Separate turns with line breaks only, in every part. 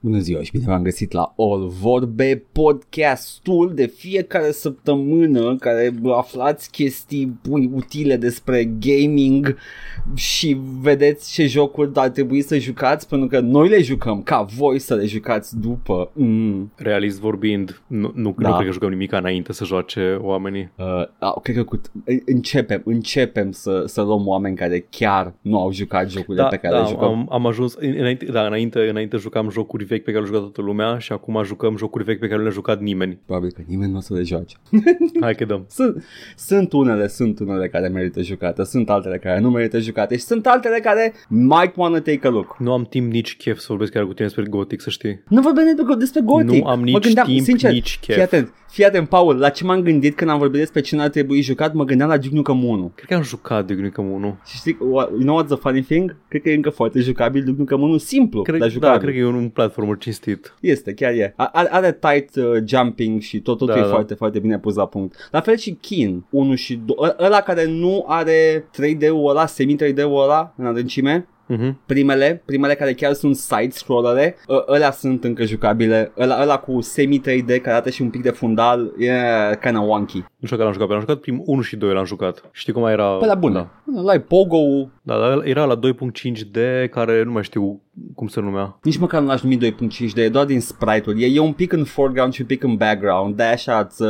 Bună ziua și bine v-am găsit la All Vorbe, podcastul de fiecare săptămână în care aflați chestii utile despre gaming și vedeți ce jocuri ar trebui să jucați pentru că noi le jucăm ca voi să le jucați după. Mm.
Realist vorbind, nu, nu, da. nu cred că jucăm nimic înainte să joace oamenii.
Uh, cred că cu, începem, începem să, să luăm oameni care chiar nu au jucat jocurile
da,
pe care
da,
le jucăm.
Am, am ajuns, înainte, da, înainte, înainte jucam jocuri vechi pe care le-a jucat toată lumea și acum jucăm jocuri vechi pe care nu le-a jucat nimeni.
Probabil că nimeni nu o să le joace.
Hai că dăm.
Sunt, sunt unele, sunt unele care merită jucate, sunt altele care nu merită jucate și sunt altele care might wanna take a look.
Nu am timp nici chef să vorbesc chiar cu tine despre Gothic, să știi.
Nu vorbim despre Gothic.
Nu am nici gândeam, timp, sincer, nici chef.
Fii atent, fii atent, Paul, la ce m-am gândit când am vorbit despre cine ar trebui jucat, mă gândeam la Duke Nukem 1.
Cred că am jucat Duke Nukem 1.
Și știi, what, you know what's the funny thing? Cred că e încă foarte jucabil Duke Nukem 1, simplu,
cred,
dar jucabil.
Da, cred că e un, un platformer cinstit.
Este, chiar e. Are, are tight uh, jumping și tot, totul da, e da. foarte, foarte bine pus la punct. La fel și Kin 1 și 2, ă, ăla care nu are 3D-ul ăla, semi-3D-ul ăla în adâncime,
Uh-huh.
Primele, primele care chiar sunt side-scrollere, ă, ălea sunt încă jucabile. Ăla, ăla cu semi-3D care arată și un pic de fundal, e kind of wonky.
Nu știu că l-am jucat, l-am jucat prim 1 și 2 l-am jucat. Știi cum era?
Păi la bun. Da. La Pogo.
Da, era la 2.5D care nu mai știu cum se numea.
Nici măcar nu l-aș numi 2.5D, e doar din sprite-uri. E, e un pic în foreground și un pic în background. De așa îți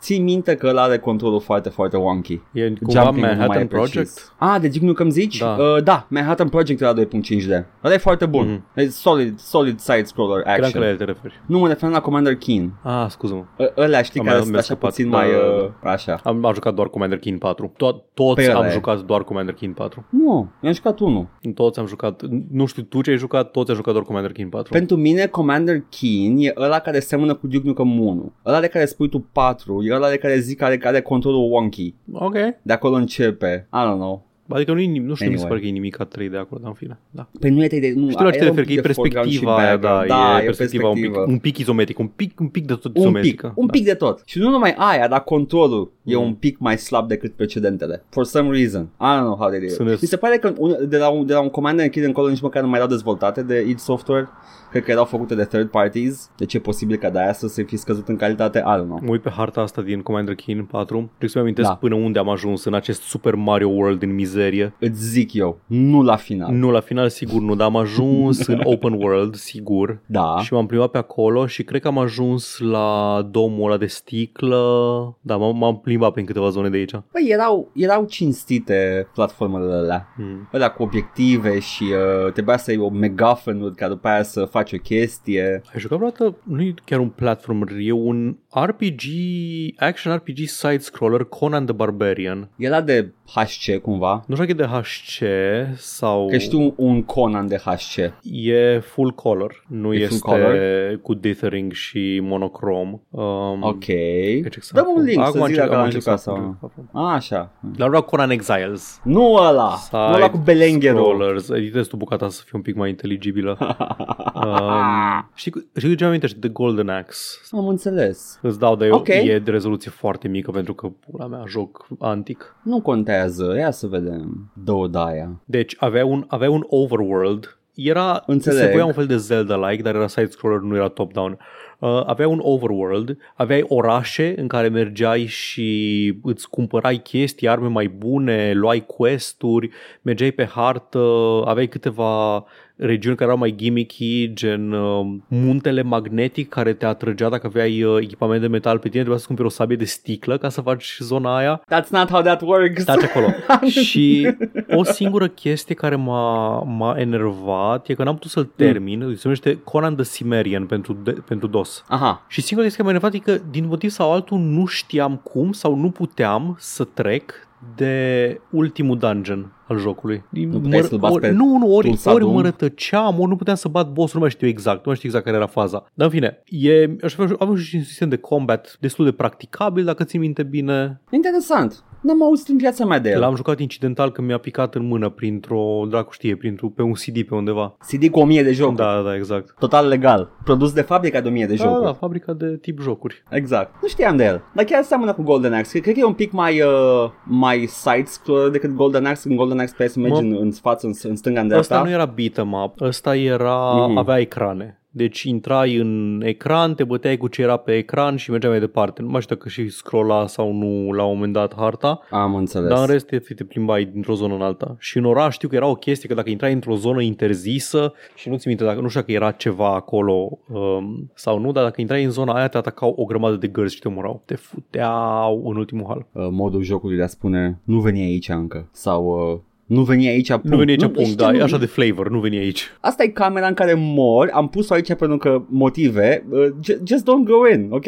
ții minte că ăla are controlul foarte, foarte wonky.
E cumva Manhattan Project?
Ah, de nu cum zici?
Da.
Uh, da, Manhattan Project era 2.5D. Ăla e foarte bun. Mm-hmm. E solid, solid side-scroller action.
Cred că la te referi.
Nu, mă refer la Commander Keen.
Ah, scuză-mă.
Ăla știi care sunt așa puțin mai... Uh, așa.
Am, am jucat doar Commander Keen 4. To- toți
Pe
am
ăla e.
jucat doar Commander Keen 4.
Nu, i-am jucat unul.
Toți am jucat, nu știu tu ce ai jucat, toți am jucat doar Commander Keen 4.
Pentru mine Commander Keen e ăla care seamănă cu Duke Nukem 1. Ăla de care spui tu 4, e ăla de care zic care are controlul wonky.
Ok.
De acolo începe. I don't know.
Adică nu, nu știu, anyway. mi se
Anyway.
pare că e nimic ca 3 de acolo, dar în fine. Da.
Păi nu e 3D, nu.
Știu la ce te
e un
referi, că
pic
e
de foreground și
perspectiva aia, da,
background.
e
e
perspectiva un pic,
perspectivă.
un pic izometric, un pic, un pic de tot
un pic,
izometrică.
un
da.
pic de tot. Și nu numai aia, dar controlul e
Mm.
un pic mai slab decât precedentele. For some reason. I don't know how they did it.
Sunt-
Mi se pare că un- de la un, de la un Commander Keen încolo nici măcar nu mai erau dezvoltate de id Software. Cred că erau făcute de third parties. Deci e posibil ca de aia să se fi scăzut în calitate. I don't know.
Mă uit pe harta asta din Commander Keen 4. Trebuie să-mi amintesc
Da.
până unde am ajuns în acest Super Mario World din mizerie.
Îți zic eu, nu la final.
Nu, la final sigur nu, dar am ajuns în Open World, sigur.
Da.
Și m-am plimbat pe acolo și cred că am ajuns la domul ăla de sticlă. Da, m-am, m-am plimbat prin câteva zone de aici.
Păi erau, erau cinstite platformele alea.
Hmm.
Alea cu obiective și uh, trebuia să iei o megaphone ca după aia să faci o chestie.
Ai jucat vreodată? Nu e chiar un platformer, e un RPG, action RPG side-scroller Conan the Barbarian.
Era de HC cumva.
Nu știu dacă e de HC sau...
Că știu un, un Conan de HC.
E full color, nu
E
este
full color?
cu dithering și monocrom. Um,
Ok.
ce exact
Dă-mi un
acum.
link să
Acum
zic
încerc-
dacă
am
l-am
încercat
jucat
să
sau
fac.
nu. A, așa.
Dar vreau Conan Exiles.
Nu ăla. Nu ăla cu Belengheru.
Scrollers. Editez tu bucata să fie un pic mai inteligibilă. um, știi, cu- știi cu ce mi amintești? The Golden Axe.
Am înțeles.
Îți dau, dar
Ok.
okay. e de rezoluție foarte mică pentru că pula mea joc antic.
Nu contează. Ia să vedem. Două daia.
Deci avea un, avea un overworld. Era,
Înțeleg.
se voia un fel de Zelda-like, dar era side-scroller, nu era top-down. Uh, avea un overworld, aveai orașe în care mergeai și îți cumpărai chestii, arme mai bune, luai quest-uri, mergeai pe hartă, aveai câteva regiuni care erau mai gimmicky, gen uh, muntele magnetic care te atrăgea dacă aveai uh, echipament de metal pe tine, trebuia să cumperi o sabie de sticlă ca să faci zona aia.
That's not how that works.
Stați acolo. și o singură chestie care m-a, m-a enervat e că n-am putut să-l termin. Se numește Conan the Cimmerian pentru, de, pentru DOS.
Aha.
Și singura chestie care m-a enervat e că din motiv sau altul nu știam cum sau nu puteam să trec de ultimul dungeon al jocului.
Nu puteai să-l bați
ori,
pe
nu, nu, ori,
Tulsa
ori
Doom?
mă rătăceam, ori nu puteam să bat boss, nu mai știu exact, nu mai știu exact care era faza. Dar în fine, e, aș avea, avea și un sistem de combat destul de practicabil, dacă ții minte bine.
Interesant. N-am auzit în viața mea de el.
L-am jucat incidental când mi-a picat în mână printr-o, dracu știe, printr-o, pe un CD pe undeva.
CD cu 1000 de jocuri.
Da, da, exact.
Total legal. Produs de fabrica de 1000 de
Da,
jocuri.
da, fabrica de tip jocuri.
Exact. Nu știam de el. Dar chiar seamănă cu Golden Axe. Cred că e un pic mai, uh, mai side-scroller decât Golden Axe. În Golden Axe puteai să mergi
Mă-
în, în față, în, în stânga, în
Ăsta
dreapta.
nu era beat em up, ăsta era,
Mhm.
avea ecrane. Deci intrai în ecran, te băteai cu ce era pe ecran și mergeai mai departe. Nu mai știu dacă și scrolla sau nu la un moment dat harta,
Am înțeles.
dar în rest te, te plimbai dintr-o zonă în alta. Și în oraș știu că era o chestie că dacă intrai într-o zonă interzisă și nu ți minte, dacă, nu știu dacă era ceva acolo um, sau nu, dar dacă intrai în zona aia te atacau o grămadă de gărzi și te omorau. Te futeau în ultimul hal.
Uh, modul jocului de a spune nu veni aici încă sau uh, nu veni aici punct.
Nu veni aici punct,
știu,
da,
nu-
e așa de flavor, nu veni aici.
Asta e camera în care mor, am pus-o aici pentru că motive, uh, ju- just don't go in, ok?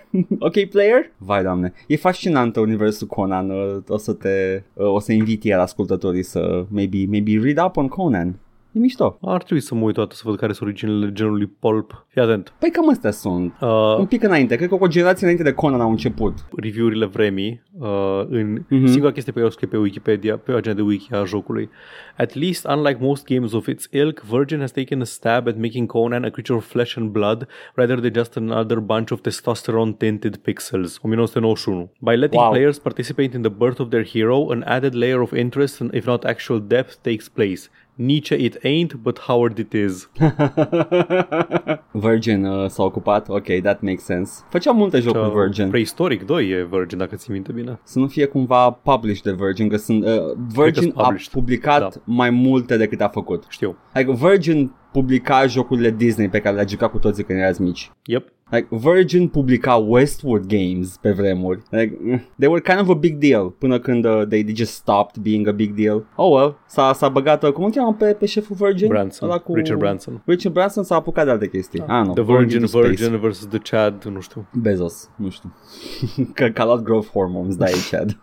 ok, player? Vai, doamne, e fascinant universul Conan, uh, o să te, uh, o să invit iar ascultătorii să maybe, maybe read up on Conan. E mișto.
Ar trebui să mă uit toată să văd care sunt originele genului pulp. Fii atent.
Păi cam astea sunt.
Uh,
Un pic înainte, cred că cu o generație înainte de Conan au început.
review-urile vremii uh, în
Mhm.
singura chestie pe care o scrie pe Wikipedia, pe pagina de wiki a jocului. At least, unlike most games of its ilk, Virgin has taken a stab at making Conan a creature of flesh and blood rather than just another bunch of testosterone-tinted pixels. 1991. By letting
Wow.
players participate in the birth of their hero, an added layer of interest, and if not actual depth, takes place. Nietzsche it ain't, but Howard it is.
Virgin uh, s-a ocupat, ok, that makes sense. Făceam multe jocuri
Uh,
Virgin.
Prehistoric 2 e Virgin, dacă ți minte bine.
să nu fie cumva published de Virgin, că sunt, uh, Virgin
sunt
a
published.
publicat
Da.
mai multe decât a făcut.
Știu.
Like Virgin publica jocurile Disney pe care le-a jucat cu toții când erați mici.
Yep.
Like Virgin publica Westwood Games pe vremuri. Like, mm, they were kind of a big deal până când uh, they, they just stopped being a big deal. Oh well, s-a, s-a băgat, uh, cum îl cheamă pe, pe șeful Virgin?
Branson.
Ăla cu...
Richard Branson.
Richard Branson s-a apucat de alte chestii. Ah, nu.
The
going
Virgin,
into space.
Virgin versus the Chad, nu știu.
Bezos, nu știu. că, că a luat growth hormones, da, e Chad.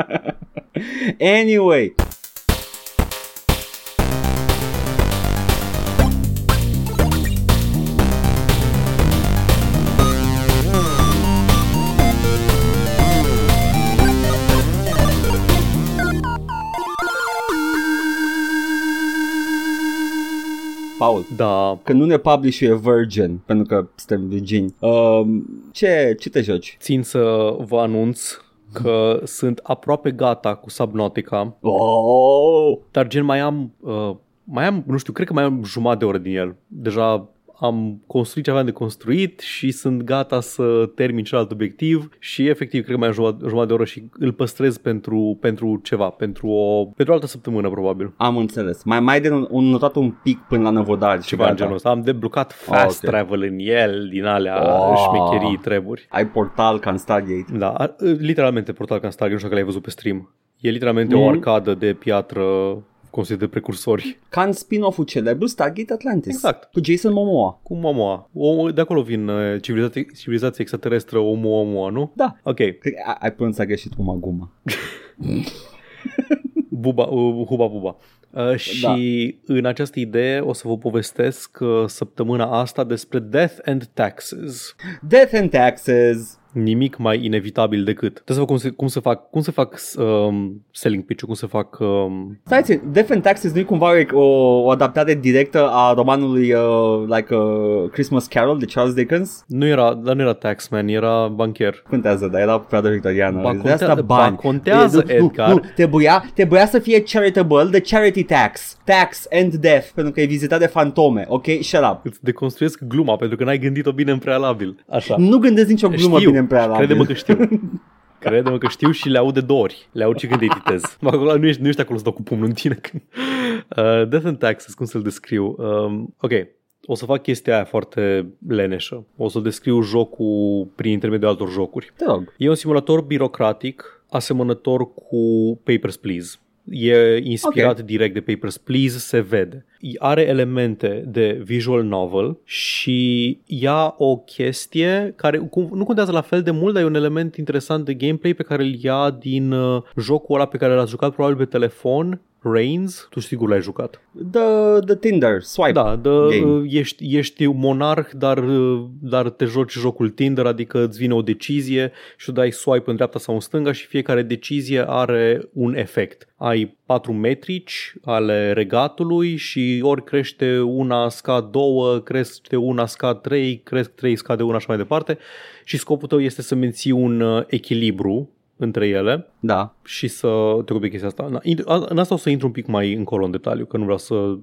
anyway. Paul,
Da,
că nu ne publish e Virgin, pentru că suntem virgini. Um, ce, ce te joci?
țin să vă anunț că sunt aproape gata cu Subnautica,
Oh!
dar gen mai am, uh, mai am, nu știu, cred că mai am jumătate de oră din el. Deja am construit ce aveam de construit și sunt gata să termin celălalt obiectiv și efectiv cred că mai am jumătate, jumătate de oră și îl păstrez pentru, pentru ceva, pentru o, pentru o altă săptămână probabil.
Am înțeles. Mai mai de un, un notat un pic până la năvodari și
Ceva în
gata.
genul ăsta. Am deblocat fast
ok.
travel în el din alea
Oh.
șmecherii treburi.
Ai portal ca în Stargate.
Da, ar- literalmente Portal Can Stargate, nu știu dacă l-ai văzut pe stream. E literalmente
Mhm.
o arcadă de piatră construită de precursori.
Ca în spin-off-ul celebru Stargate Atlantis.
Exact.
Cu Jason Momoa.
Cu Momoa. O, de acolo vin uh, civilizația, civilizația extraterestră Oumuamua, nu?
Da.
Ok.
Cred că ai- ai pronunțat greșit Uma Guma.
Buba, uh, huba buba. Uh, și da. în această idee o să vă povestesc uh, săptămâna asta despre Death and Taxes.
Death and Taxes.
Nimic mai inevitabil decât. Trebuie să văd cum se, cum se fac, cum se fac um, selling pitch cum se fac um,
Stai țin, Death and Taxes nu e cumva o, o adaptare directă a romanului uh, like uh, Christmas Carol de Charles Dickens?
Nu era, dar nu era taxman, era bancher.
Contează, dar era perioada victoriană.
Ba,
de
contea-
asta
ba,
bani.
contează,
E, nu,
Edgar.
Nu, nu, trebuia, trebuia să fie charitable, the charity tax. Tax and death, pentru că e vizitat de fantome, ok? Shut up.
Îți deconstruiesc gluma pentru că n-ai gândit-o bine în prealabil. Așa.
Nu gândesc nicio glumă
știu,
bine în prealabil.
crede-mă că știu. Crede-mă că știu și le aud de două ori. Le aud și când editez. Mă, acolo nu ești, nu ești acolo să dau cu pumnul în tine. Când... Uh, Death and Taxes, cum să-l descriu? Um, ok, o să fac chestia aia foarte leneșă. O să descriu jocul prin intermediul altor jocuri.
Te rog.
E un simulator birocratic asemănător cu Papers, Please. E inspirat
Ok.
okay. direct de Papers, Please, se vede. Are elemente de visual novel și ia o chestie care cum- nu contează la fel de mult, dar e un element interesant de gameplay pe care îl ia din uh, jocul ăla pe care l-ați jucat probabil pe telefon, Reigns, tu sigur l-ai jucat.
The, the Tinder, swipe.
Da, de,
game.
uh, ești, ești monarh, dar, uh, dar te joci jocul Tinder, adică îți vine o decizie și tu dai swipe în dreapta sau în stânga și fiecare decizie are un efect. Ai patru metrici ale regatului și ori crește una, scad două, crește una, scad trei, cresc trei, scade una și mai departe și scopul tău este să menții un uh, echilibru între ele
Da.
și să te ocupi de chestia asta. Na, int- a- În asta o să intru un pic mai încolo în detaliu, că nu vreau să...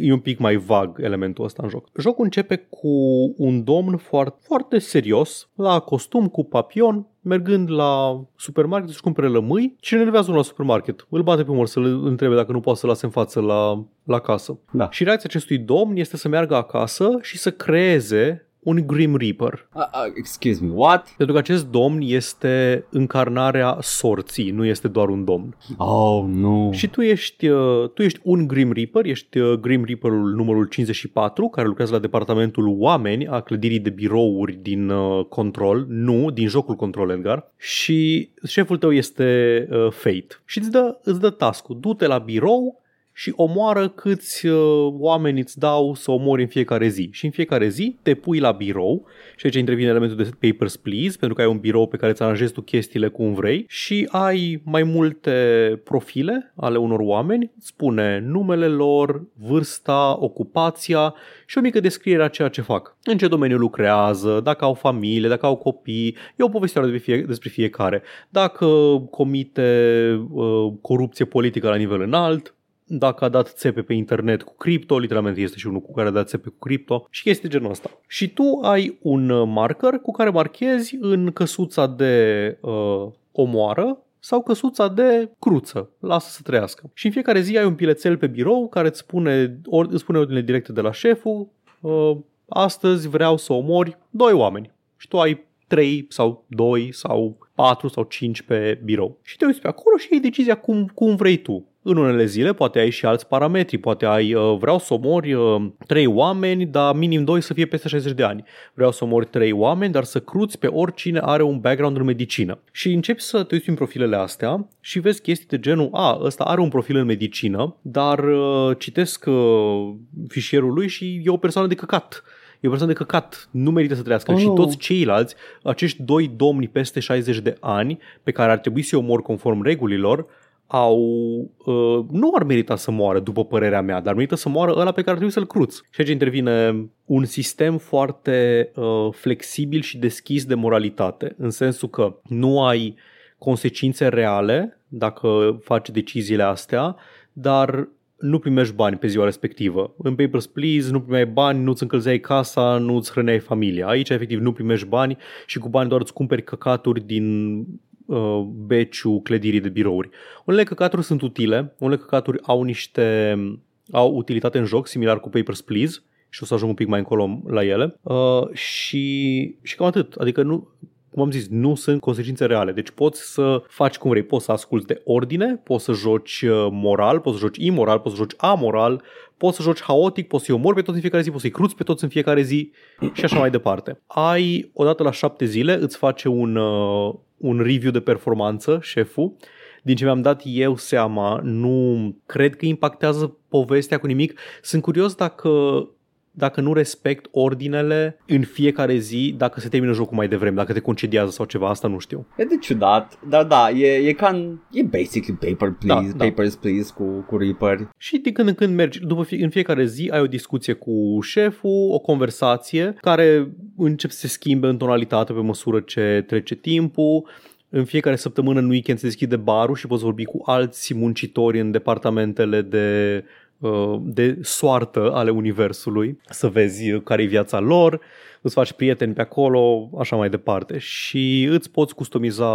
E un pic mai vag elementul ăsta în joc. Jocul începe cu un domn foarte, foarte serios, la costum cu papion, mergând la supermarket să-și cumpere lămâi și ne enervează unul la supermarket. Îl bate pe umăr să-l întrebe dacă nu poate să lase în față la, la casă.
Da.
Și reacția acestui domn este să meargă acasă și să creeze un Grim Reaper.
Uh, uh, excuse me, what?
Pentru că acest domn este încarnarea sorții, nu este doar un domn.
Oh, nu.
Și tu ești, uh, tu ești un Grim Reaper, ești uh, Grim Reaperul numărul 54, care lucrează la departamentul oameni a clădirii de birouri din uh, Control, nu, din jocul Control, Edgar. Și șeful tău este uh, Fate. Și îți dă, îți dă task du-te la birou și omoară câți uh, oameni îți dau să omori în fiecare zi. Și în fiecare zi te pui la birou și aici intervine elementul de papers, please, pentru că ai un birou pe care îți aranjezi tu chestiile cum vrei și ai mai multe profile ale unor oameni, îți spune numele lor, vârsta, ocupația și o mică descriere a ceea ce fac. În ce domeniu lucrează, dacă au familie, dacă au copii, e o povestire despre, fie, despre fiecare. Dacă comite uh, corupție politică la nivel înalt, dacă a dat țepe pe internet cu cripto, literalmente este și unul cu care a dat țepe cu cripto și chestii genul ăsta. Și tu ai un uh, marker cu care marchezi în căsuța de uh, omoară sau căsuța de cruță, lasă să trăiască. Și în fiecare zi ai un pilețel pe birou care îți spune, ori, îți spune ordine directe de la șeful, uh, astăzi vreau să omori doi oameni. Și tu ai trei sau doi sau patru sau cinci pe birou. Și te uiți pe acolo și iei decizia cum, cum vrei tu. În unele zile poate ai și alți parametri, poate ai uh, vreau să omori uh, 3 oameni, dar minim 2 să fie peste 60 de ani. Vreau să omori 3 oameni, dar să cruți pe oricine are un background în medicină. Și începi să te uiți în profilele astea și vezi chestii de genul, a, ăsta are un profil în medicină, dar uh, citesc uh, fișierul lui și e o persoană de căcat. E o persoană de căcat, nu merită să trăiască.
Oh,
și
nu.
toți ceilalți, acești doi domni peste 60 de ani, pe care ar trebui să-i omor conform regulilor, au, uh, nu ar merita să moară, după părerea mea, dar merită să moară ăla pe care ar trebui să-l cruți. Și aici intervine un sistem foarte uh, flexibil și deschis de moralitate, în sensul că nu ai consecințe reale dacă faci deciziile astea, dar nu primești bani pe ziua respectivă. În Papers, Please nu primeai bani, nu-ți încălzeai casa, nu-ți hrăneai familia. Aici, efectiv, nu primești bani și cu bani doar îți cumperi căcaturi din uh, beciu clădirii de birouri. Unele căcaturi sunt utile, unele căcaturi au niște au utilitate în joc, similar cu Papers, Please, și o să ajung un pic mai încolo la ele. Uh, și, și cam atât. Adică nu, cum am zis, nu sunt consecințe reale. Deci poți să faci cum vrei, poți să asculți de ordine, poți să joci uh, moral, poți să joci imoral, poți să joci amoral, poți să joci haotic, poți să-i omori pe toți în fiecare zi, poți să-i cruți pe toți în fiecare zi și așa mai departe. Ai, odată la șapte zile, îți face un, uh, un review de performanță, șeful, din ce mi-am dat eu seama, nu cred că impactează povestea cu nimic. Sunt curios dacă dacă nu respect ordinele în fiecare zi, dacă se termină jocul mai devreme, dacă te concediază sau ceva, asta nu știu.
E de ciudat, dar da, e, e ca în, e basically paper please,
Da, da.
papers please cu, cu Reaper.
Și din când în când mergi, după fie, în fiecare zi ai o discuție cu șeful, o conversație care începe să se schimbe în tonalitate pe măsură ce trece timpul. În fiecare săptămână în weekend se deschide barul și poți vorbi cu alți muncitori în departamentele de uh, de soartă ale universului, să vezi care e viața lor, îți faci prieteni pe acolo, așa mai departe. Și îți poți customiza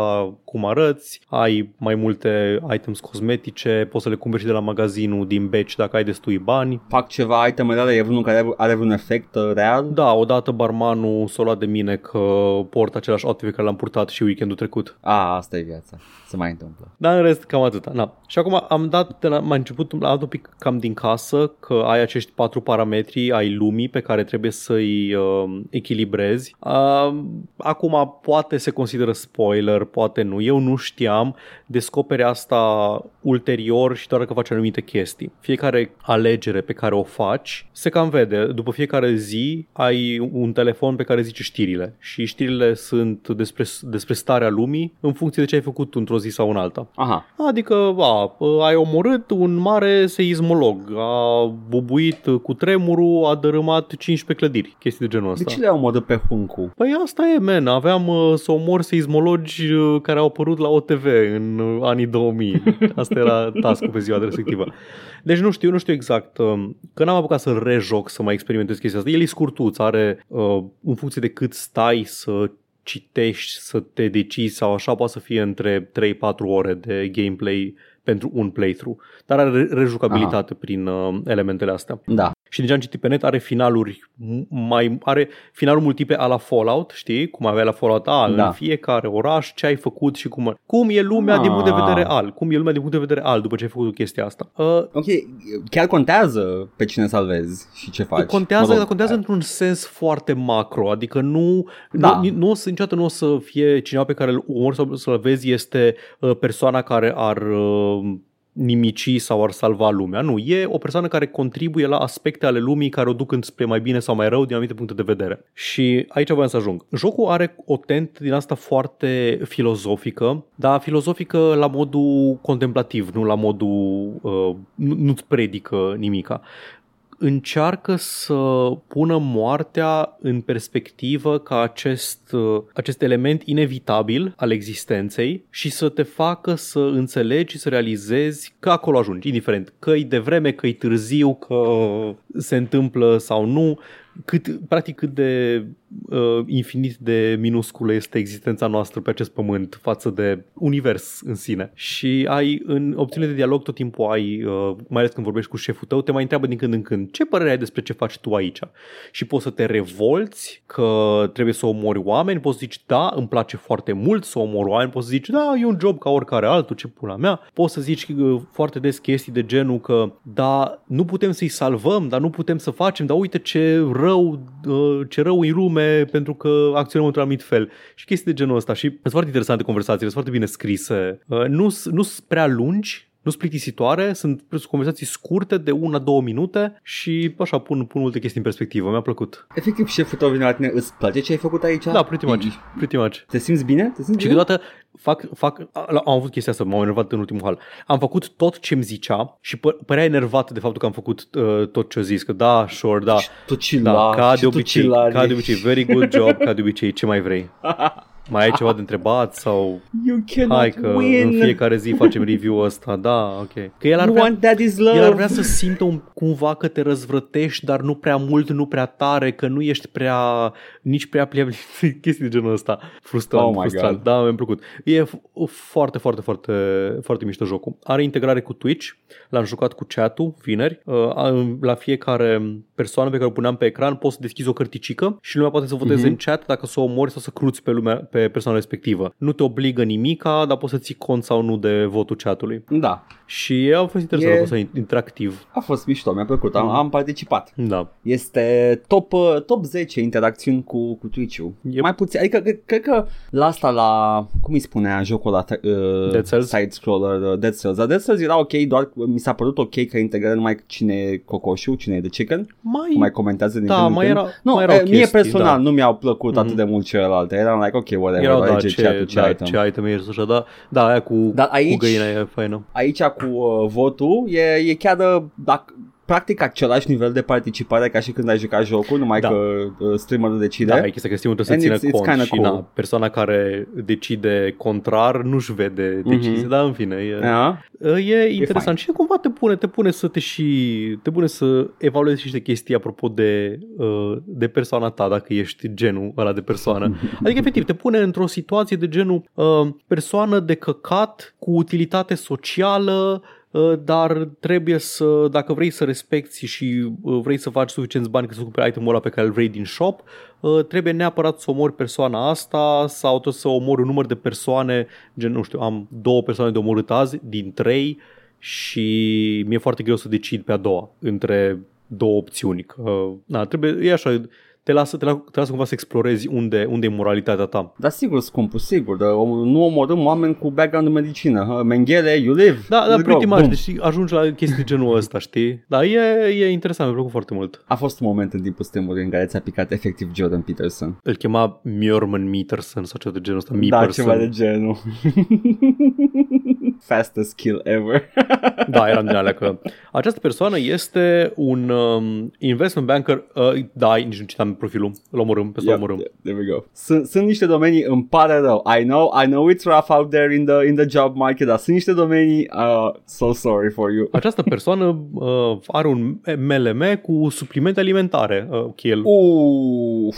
cum arăți, ai mai multe items cosmetice, poți să le cumperi și de la magazinul din beci dacă ai destui bani.
Fac ceva item reale, e vreunul care are, are un efect uh, real?
Da, odată barmanul s-a luat de mine că port același outfit pe care l-am purtat și weekendul trecut.
A, asta e viața, se mai întâmplă.
Dar în rest, cam atâta. Na. Și acum am dat, de la, m-a început, am dat un pic cam din casă că ai acești patru parametri ai lumii pe care trebuie să-i uh, echilibrezi. Uh, acum poate se consideră spoiler, poate nu. Eu nu știam. Descoperi asta ulterior și doar că faci anumite chestii. Fiecare alegere pe care o faci se cam vede. După fiecare zi ai un telefon pe care zice știrile și știrile sunt despre, despre starea lumii în funcție de ce ai făcut într-o zi sau în alta.
Aha,
Adică, a, ai omorât un mare seismolog, a bubuit cu tremurul, a dărâmat 15 clădiri, chestii de genul
de
ăsta.
ce le omorât pe Huncu?
Păi asta e, man. Aveam uh, să omor seismologi uh, care au apărut la OTV în uh, anii 2000. Asta era task pe ziua respectivă. Deci nu știu, nu știu exact. Uh, că n-am apucat să rejoc să mai experimentez chestia asta. El e scurtuț, are uh, în funcție de cât stai să citești, să te decizi sau așa, poate să fie între 3-4 ore de gameplay pentru un playthrough, dar are rejucabilitate Aha. prin uh, elementele astea.
Da.
Și deja am citit pe net, are finaluri mai are finaluri multiple a la Fallout, știi? Cum avea la Fallout A, da. în fiecare oraș, ce ai făcut și cum cum e lumea ah. din punct de vedere al, cum e lumea din punct de vedere al după ce ai făcut chestia asta. Uh,
ok, chiar contează pe cine salvezi și ce faci.
Contează, dar contează într-un sens foarte macro, adică nu da. nu, nu o să, niciodată nu o să fie cineva pe care îl omori sau să-l vezi este uh, persoana care ar uh, nimici sau ar salva lumea. Nu, e o persoană care contribuie la aspecte ale lumii care o duc spre mai bine sau mai rău din anumite puncte de vedere. Și aici voiam să ajung. Jocul are o tent din asta foarte filozofică, dar filozofică la modul contemplativ, nu la modul uh, nu-ți predică nimica încearcă să pună moartea în perspectivă ca acest, uh, acest element inevitabil al existenței și să te facă să înțelegi și să realizezi că acolo ajungi, indiferent că e de vreme, că e târziu, că se întâmplă sau nu, cât, practic cât de uh, infinit de minusculă este existența noastră pe acest pământ față de univers în sine. Și ai în opțiunile de dialog tot timpul ai, uh, mai ales când vorbești cu șeful tău, te mai întreabă din când în când ce părere ai despre ce faci tu aici. Și poți să te revolți că trebuie să omori oameni, poți să zici da, îmi place foarte mult să omor oameni, poți să zici da, e un job ca oricare altul, ce pula mea. Poți să zici uh, foarte des chestii de genul că da, nu putem să-i salvăm, dar nu putem să facem, dar uite ce rău, uh, ce rău în lume pentru că acționăm într-un anumit fel. Și chestii de genul ăsta. Și sunt foarte interesante conversațiile, sunt foarte bine scrise. Uh, nu sunt prea lungi, nu sunt plictisitoare, sunt conversații scurte de una-două minute și așa pun, pun multe chestii în perspectivă. Mi-a plăcut.
Efectiv, șeful tău vine la tine, îți place ce ai făcut aici?
Da, pretty much. Pretty much.
Te simți bine? Te simți
și bine? câteodată fac, fac, am avut chestia asta, m-am enervat în ultimul hal. Am făcut tot ce îmi zicea și pă- părea enervat de faptul că am făcut uh, tot ce a zis, că da, sure, da.
Tu
da, ca de obicei, ca de obicei, very good job, ca de obicei, ce mai vrei? Mai ai ceva de întrebat sau
you
hai că
win.
în fiecare zi facem review-ul ăsta, da, ok. Că el ar
you
vrea,
want daddy's love.
el ar vrea să simtă un, cumva că te răzvrătești, dar nu prea mult, nu prea tare, că nu ești prea, nici prea pliabil, chestii de genul ăsta. Frustrant, oh frustrant. God. Da, mi-a plăcut. E foarte, foarte, foarte, foarte mișto jocul. Are integrare cu Twitch, l-am jucat cu chat-ul vineri. Uh, la fiecare persoană pe care o puneam pe ecran poți să deschizi o cărticică și lumea poate să voteze uh-huh. în chat dacă să o omori sau să cruți pe lumea, pe persoana respectivă. Nu te obligă nimica, dar poți să ții cont sau nu de votul chatului.
Da.
Și a fost interesant, e... a fost interactiv.
A fost mișto, mi-a plăcut, am, mm. am participat.
Da.
Este top, uh, top 10 interacțiuni cu, cu Twitch-ul. Yep. Mai puțin, adică cred că la asta la, cum îi spunea jocul la uh,
Dead Cells?
side-scroller uh, Dead Cells. Dar Dead Cells era ok, doar mi s-a părut ok că integră numai cine e cocoșul, cine e de chicken.
Mai,
mai comentează din
da,
când
mai era,
nu,
mai erau
mie
chestii,
personal
da.
nu mi-au plăcut mm-hmm. atât de mult celelalte. Eram like, ok, whatever, erau, da, ce, ce, ce
da,
item.
ce item e așa, da, da, aia cu, Dar aici, cu găina e faină.
Aici cu uh, votul e, e chiar de, dacă, practic același nivel de participare ca și când ai jucat jocul, numai da. că uh, streamerul decide.
Da, e chestia că streamerul trebuie să țină cont și cool. na, persoana care decide contrar nu-și vede decizia, mm-hmm. dar în fine, e, yeah. e interesant e și cumva te pune, te pune să te și te pune să evaluezi niște chestii apropo de, uh, de persoana ta, dacă ești genul ăla de persoană. Adică, efectiv, te pune într-o situație de genul uh, persoană de căcat cu utilitate socială Uh, dar trebuie să, dacă vrei să respecti și uh, vrei să faci suficienți bani ca să cumperi itemul ăla pe care îl vrei din shop, uh, trebuie neapărat să omori persoana asta sau tot să omori un număr de persoane, gen, nu știu, am două persoane de omorât azi din trei și mi-e foarte greu să decid pe a doua între două opțiuni. Că, na, trebuie, e așa, te lasă, te, lasă, te lasă cumva să explorezi unde, unde e moralitatea ta.
Da, sigur, scumpul, sigur. Dar nu omorâm oameni cu background în medicină. Menghele, you live.
Da, da, pretty much. Deci ajungi la chestii de genul ăsta, știi? Da, e, e interesant, mi-a plăcut foarte mult.
A fost un moment în timpul streamului în care ți-a picat efectiv Jordan Peterson.
Îl chema Mjorman Peterson sau ceva de genul ăsta.
Da, ceva de genul. Fastest kill ever.
da, eram din alea că această persoană este un um, investment banker, uh, da, nici nu citam am profilul. Îl omorâm, pe să
Yep,
omorâm.
yep, there we go. Sunt, sunt niște domenii, îmi pare rău. I know, I know it's rough out there in the, in the job market, dar sunt niște domenii, uh, so sorry for you.
Această persoană uh, are un MLM cu suplimente alimentare. Uh, chel.
Uff,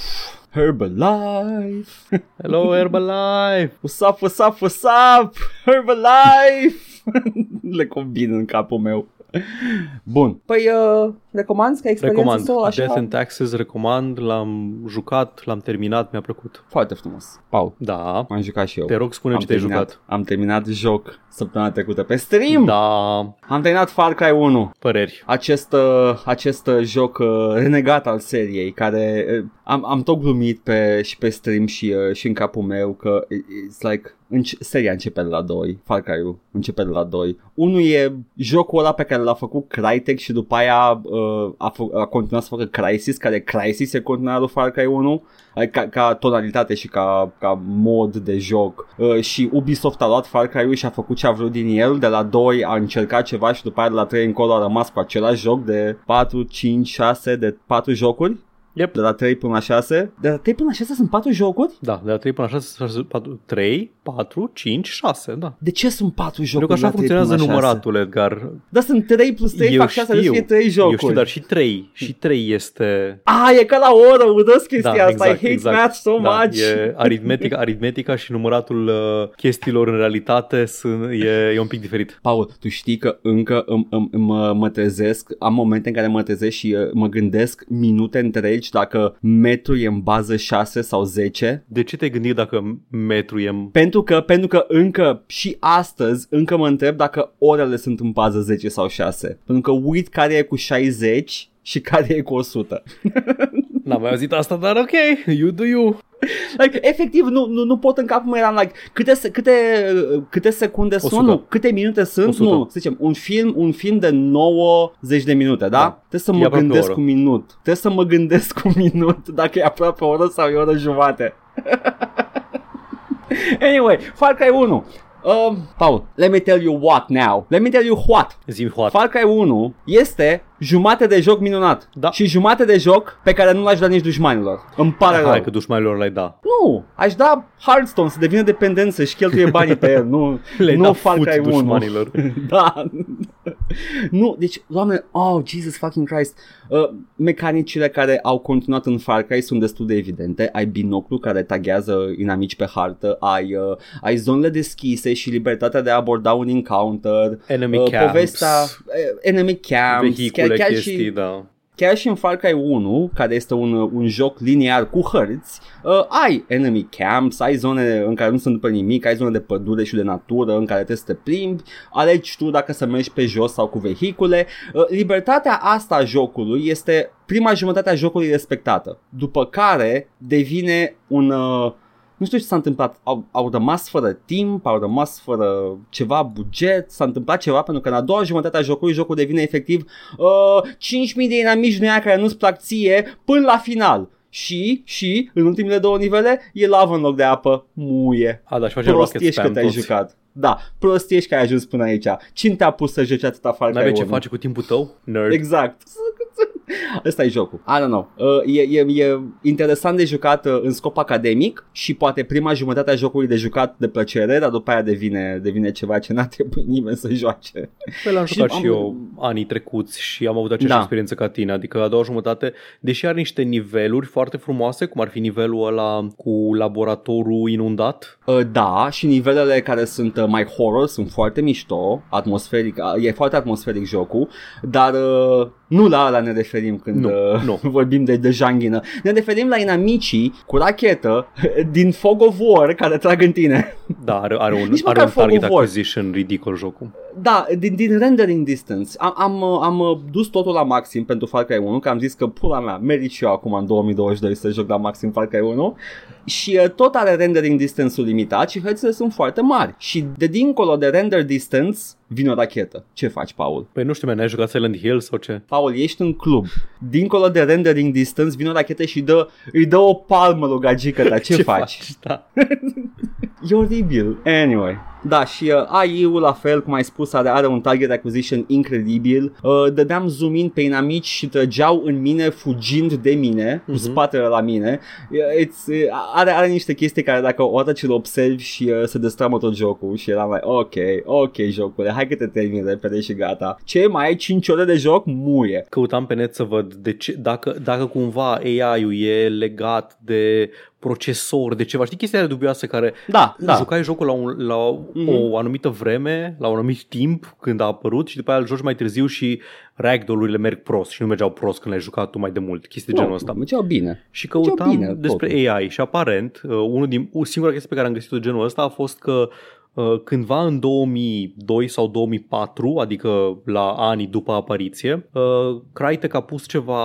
Herbalife.
Hello Herbalife!
What's up, what's up, what's up? Herbalife! Le combin în capul meu. Bun. Păi, uh, recomand ca experiență
Recomand.
sau așa?
Death and Taxes recomand, l-am jucat, l-am terminat, mi-a plăcut.
Foarte frumos. Paul,
Da.
m-am jucat și eu.
Te rog, spune
am
ce te-ai
terminat,
jucat.
Am terminat joc săptămâna trecută pe stream.
Da.
Am terminat Far Cry 1.
Păreri.
acest, uh, acest uh, joc uh, renegat al seriei care uh, am, am tot glumit pe, și pe stream și, uh, și în capul meu că it's like înce- seria începe de la 2 Far Cry începe de la 2 unul e jocul ăla pe care l-a făcut Crytek și după aia uh, a, fă- a continuat să facă Crysis care Crysis e continuarea lui Far Cry 1 Adică ca, ca tonalitate și ca, ca mod de joc. Uh, și Ubisoft a luat Far Cry și a făcut ce a vrut din el de la 2 a încercat ceva și după aia de la 3 încolo a rămas cu același joc de 4, 5, 6 de 4 jocuri
Yep.
de la 3 până la 6 de la 3 până la 6 sunt 4 jocuri?
Da, de la 3 până la 6, 6 4, 3, 4, 5, 6, da.
De ce sunt 4
Pentru
jocuri
că așa
de la 3
funcționează
până la 6?
număratul, Edgar.
Dar sunt 3 plus 3 fac 6 deci fie 3 jocuri
Eu știu, dar și 3. Și 3 este...
A, e ca la oră, urăsc chestia
Da,
asta, I
exact,
hate
exact.
math so
Da,
much
e aritmetica, aritmetica și număratul uh, chestiilor în realitate sunt, e, e un pic diferit.
Paul, tu știi că încă îmi, îmi, mă, mă trezesc, am momente în care mă trezesc și uh, mă gândesc minute întregi dacă metru e în bază 6 sau 10
De ce te-ai gândit dacă metru e... în-
pentru că, pentru că încă și astăzi încă mă întreb dacă orele sunt în bază 10 sau 6 pentru că uit care e cu 60 și care e cu 100
N-am mai auzit asta, dar ok, you do you.
like, efectiv nu, nu, nu pot în capul meu eram like câte, se- câte, câte secunde sunt
100.
nu, câte minute sunt
100.
nu, să zicem un film, un film de 90 de minute da?
Da.
trebuie să
E
mă
aproape o
gândesc
oră.
cu minut trebuie să mă gândesc cu minut dacă e aproape o oră sau e o oră jumate anyway Far Cry 1 Um, Paul, let me tell you what now. Let me tell you what.
Zi-mi what.
Far Cry 1 este jumate de joc minunat.
Da.
Și jumate de joc pe care nu l-aș da nici dușmanilor. Îmi pare rău.
Hai că dușmanilor l-ai da.
Nu, aș da Hearthstone să devină dependență și cheltuie banii pe el, nu,
Le-ai
nu
dat
Far
fut
Cry 1.
dușmanilor.
da. nu, deci, doamne, oh, Jesus fucking Christ. Uh, mecanicile care au continuat în Far Cry sunt destul de evidente. Ai binoclu care taghează inamici pe hartă, ai, uh, ai zonele deschise și libertatea de a aborda un encounter.
Enemy
uh,
camps.
Povestea, uh, enemy camps,
Vehicule,
chiar, chiar
chestii,
și
da.
chiar și în Far Cry 1, care este un, un joc liniar cu hărți, uh, ai enemy camps, ai zone în care nu se întâmplă nimic, ai zone de pădure și de natură în care trebuie să te plimbi, alegi tu dacă să mergi pe jos sau cu vehicule. Uh, libertatea asta a jocului este prima jumătate a jocului respectată, după care devine un... Uh, nu știu ce s-a întâmplat, au, au rămas fără timp, au rămas fără ceva buget, s-a întâmplat ceva pentru că în a doua jumătate a jocului jocul devine efectiv uh, 5.000 de inamici din aia care nu-ți plac ție până la final. Și, și, în ultimele două nivele, e lavă în loc de apă, muie.
A, da, și face rocket
Prostiești că
spam
te-ai
toți.
jucat. Da, prostiești că ai ajuns până aici. Cine te-a pus să joci atâta Far Cry
N-avea ce
1?
face cu timpul tău? Nerd.
Exact. Ăsta e jocul. I don't know. Uh, e, e, e interesant de jucat uh, în scop academic și poate prima jumătate a jocului de jucat de plăcere, dar după aia devine, devine ceva ce n-a trebuit nimeni să joace.
Păi l-am
Și
jucat
am-
și eu anii trecuți și am avut aceeași
Da.
experiență ca tine, adică a doua jumătate, deși are niște niveluri foarte frumoase, cum ar fi nivelul ăla cu laboratorul inundat,
Uh, da, și nivelele care sunt uh, mai horror sunt foarte mișto, atmosferic, uh, e foarte atmosferic jocul, dar uh, nu la ala ne referim când
Nu,
uh,
nu.
vorbim de, de janghină. Ne referim la inamicii cu rachetă din Fog of War care trag în tine.
da, are, are un,
Nici
are
măcar
un target
Fog of War.
acquisition ridicol jocul.
Da, din, din rendering distance. Am, am, uh, am uh, dus totul la maxim pentru Far Cry 1, că am zis că pula mea, merit și eu acum în 2022 să joc la maxim Far Cry 1 și uh, tot are rendering distance-ul limitat și hărțile sunt foarte mari. Și de dincolo de render distance vine o rachetă. Ce faci, Paul?
Păi nu știu, man, ai jucat Silent Hill sau ce?
Paul, ești în club. Dincolo de rendering distance vine o rachetă și dă, îi dă o palmă lui gagică ta. Ce, faci?
Da.
E oribil. Anyway. Da, și uh, AI-ul la fel, cum ai spus, are, are un target acquisition incredibil. Uh, dădeam zoom in pe inamici și trăgeau în mine fugind de mine, uh-huh. cu spatele la mine. It's, uh, are, are niște chestii care dacă o dată ce le observi și uh, se destramă tot jocul și eram mai ok, ok jocule, hai că te termin repede și gata. Ce, mai ai 5 ore de joc? Muie.
Căutam pe net să văd de ce, dacă, dacă cumva AI-ul e legat de procesor, de ceva. Știi chestia dubioasă care
Da, da.
jucai jocul la, un, la
Mhm.
o anumită vreme, la un anumit timp când a apărut și după aia îl joci mai târziu și ragdoll-urile merg prost și nu mergeau prost când le-ai jucat tu mai de mult. Chestii de genul ăsta.
mergeau bine.
Și căutam
bine,
despre
totul.
AI și aparent, uh, unul din, o singura chestie pe care am găsit-o de genul ăsta a fost că uh, cândva în 2002 sau 2004, adică la anii după apariție, uh, Crytek a pus ceva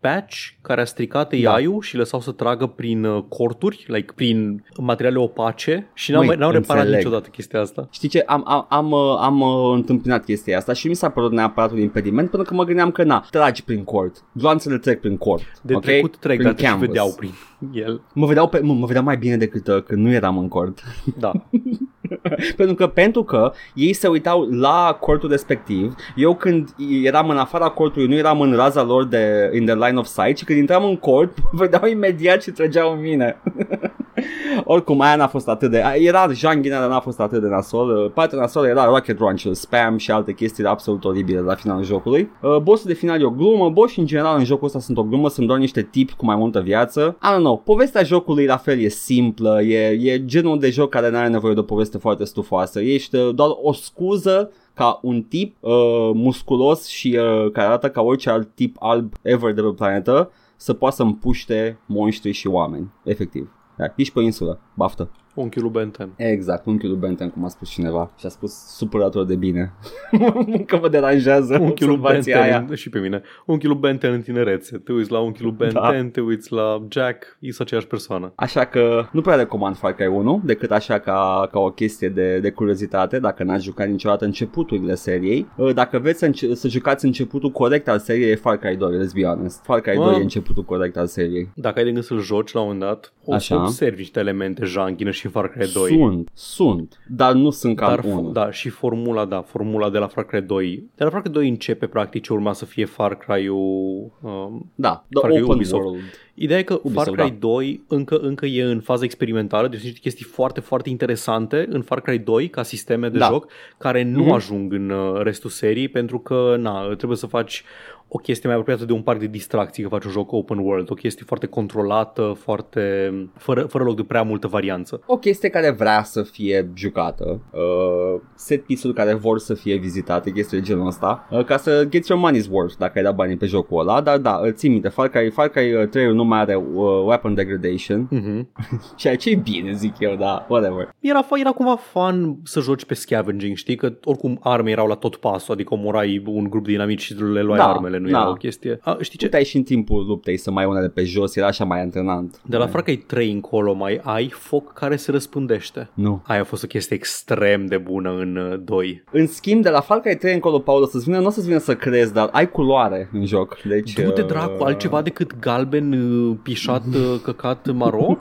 patch care a stricat
Da.
AI-ul și lăsau să tragă prin uh, corturi, like prin materiale opace și n-au,
Măi,
n-au reparat
înțeleg.
niciodată chestia asta.
Știi ce, am, am, am, uh, am uh, întâmpinat chestia asta și mi s-a părut neapărat un impediment pentru că mă gândeam că na, tragi prin cord, gloanțele trec prin cord,
De
ok?
trecut trec,
prin
dar te și
canvas.
vedeau prin el.
Mă vedeau, pe, mă, mă vedeau mai bine decât uh, când nu eram în cord.
Da.
pentru că pentru că ei se uitau la cortul respectiv, eu când eram în afara cortului, nu eram în raza lor de in the line of sight, și când intram în cort, mă vedeau imediat și trăgeau în mine. Oricum, aia n-a fost atât de... Era janghina, dar n-a fost atât de nasol. Partea nasolă era rocket launcher, spam și alte chestii absolut oribile la finalul jocului. Uh, bossul de final e o glumă, boss în general în jocul ăsta sunt o glumă, sunt doar niște tipi cu mai multă viață. I don't know, povestea jocului la fel e simplă, e, e genul de joc care n-are nevoie de o poveste foarte stufoasă. Ești uh, doar o scuză ca un tip uh, musculos și uh, care arată ca orice alt tip alb ever de pe planetă să poată să împuște monștri și oameni, efectiv. Da, ești pe insulă, baftă.
Unchiul lui Ben 10.
Exact, unchiul lui Benten, cum a spus cineva și a spus supărator de bine. că mă deranjează
Unchiul lui Ben
observația aia.
10 și pe mine. Unchiul lui Ben 10 în tinerețe. Te uiți la unchiul lui Ben
Da.
10, te uiți la Jack, e aceeași persoană.
Așa că nu prea recomand Far Cry 1 decât așa ca, ca o chestie de, de curiozitate dacă n-ați jucat niciodată începuturile seriei. Uh, Dacă vreți să, înce- să jucați începutul corect al seriei e Far Cry 2, let's be honest. Far Cry 2
Ah.
e începutul corect al seriei.
Dacă ai de gând să-l joci la un moment dat, o să
Așa.
observi niște elemente janghină și în Far Cry 2.
Sunt, sunt, dar nu sunt ca
Dar,
unul.
f- da, și formula, da, formula de la Far Cry 2. De la Far Cry 2 începe practic ce urma să fie Far Cry-ul... Um,
Da, the
Far Cry
open
Ubisoft.
world.
Ideea e că
Ubisoft,
Far Cry
da.
2 încă, încă e în fază experimentală, deci sunt niște chestii foarte, foarte interesante în Far Cry 2 ca sisteme de
Da.
joc, care nu
Mhm.
ajung în uh, restul serii pentru că na, trebuie să faci o chestie mai apropiată de un parc de distracții, că faci un joc open world, o chestie foarte controlată, foarte fără, fără loc de prea multă varianță.
o chestie care vrea să fie jucată, uh, set piece-uri care vor să fie vizitate, chestii de genul ăsta, uh, ca să get your money's worth dacă ai dat banii pe jocul ăla, dar da, uh, țin minte, Far Cry, Far Cry uh, 3 nu mai are uh, weapon degradation,
Mm-hmm.
ceea ce e bine, zic eu, da, whatever.
Era, fa- era cumva fun să joci pe scavenging, știi? Că oricum arme erau la tot pasul, adică omorai un grup de inamici și le luai
Da,
armele, nu
da.
era o chestie. A, știi ce?
Puteai și în timpul luptei să mai unele pe jos, era așa mai antrenant.
De la Far Cry 3 încolo mai ai foc care se răspândește.
Nu.
Aia a fost o chestie extrem de bună în uh, 2.
În schimb, de la Far Cry 3 încolo, Paul, o să-ți vină, nu o să-ți vină să crezi, dar ai culoare în joc. Deci,
Du-te
uh,
dracu, altceva decât galben, uh, pișat, uh, căcat, maro?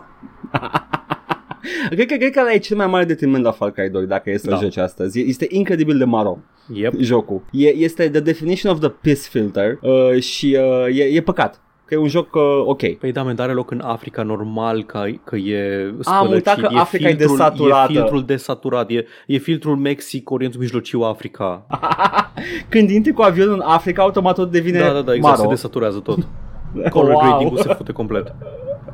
Cred că, cred că ăla e cel mai mare detriment la Far Cry 2 dacă e să
Da.
joci astăzi. Este incredibil de maro
Yep.
jocul. E, este the definition of the piss filter uh, și uh, e, e păcat. Că e un joc uh, ok.
Păi da, men, are loc în Africa normal că, că e
Am uitat
spălăcit,
că Africa e
filtrul,
desaturată.
E filtrul desaturat, e, e filtrul Mexic, Orientul Mijlociu, Africa.
Când intri cu avionul în Africa, automat tot devine
Da, da, da, exact,
maro.
se desaturează tot. Color
Wow.
grading-ul se fute complet.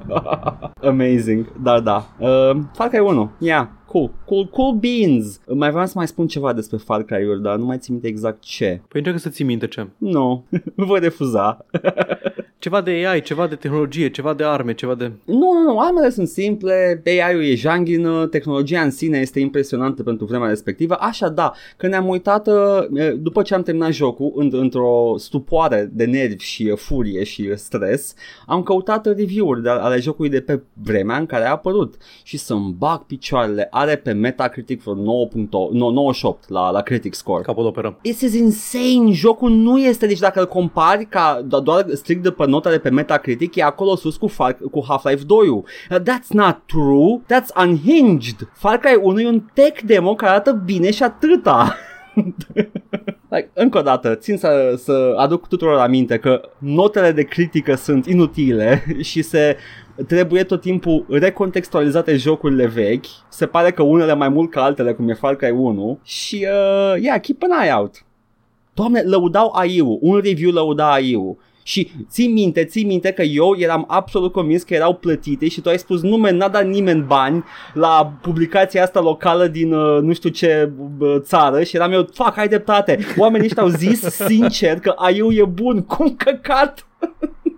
Amazing, da, da. Uh, Far Cry 1, yeah, cool, cool, cool beans. Mai vreau să mai spun ceva despre Far Cry-uri, dar nu mai țin minte exact ce.
Păi încearcă să ții minte ce.
Nu, nu voi refuza.
Ceva de AI, ceva de tehnologie, ceva de arme, ceva de...
Nu, nu, nu, armele sunt simple, AI-ul e janghină, tehnologia în sine este impresionantă pentru vremea respectivă, așa da, că ne-am uitat, uh, după ce am terminat jocul, în, într-o stupoare de nervi și uh, furie și uh, stres, am căutat review-uri de, ale jocului de pe vremea în care a apărut și să-mi bag picioarele, are pe Metacritic vreo 9.8, no, 98 la, la Critic Score.
Capodoperă.
This is insane, jocul nu este, deci dacă îl compari ca do- doar strict de pe notele pe Metacritic e acolo sus cu, Far- cu Half-Life 2 uh, That's not true, that's unhinged Far Cry 1 e un tech demo care arată bine și atâta like, încă o dată, țin să, să aduc tuturor aminte că notele de critică sunt inutile și se trebuie tot timpul recontextualizate jocurile vechi. Se pare că unele mai mult ca altele, cum e Far Cry 1. Și, uh, yeah, keep an eye out. Doamne, lăudau AI-ul, un review lăuda AI-ul. Și ții minte, ții minte că eu eram absolut convins că erau plătite și tu ai spus nume, n-a dat nimeni bani la publicația asta locală din uh, nu știu ce uh, țară și eram eu, fac, ai dreptate. Oamenii ăștia au zis sincer că AI-ul e bun, cum căcat?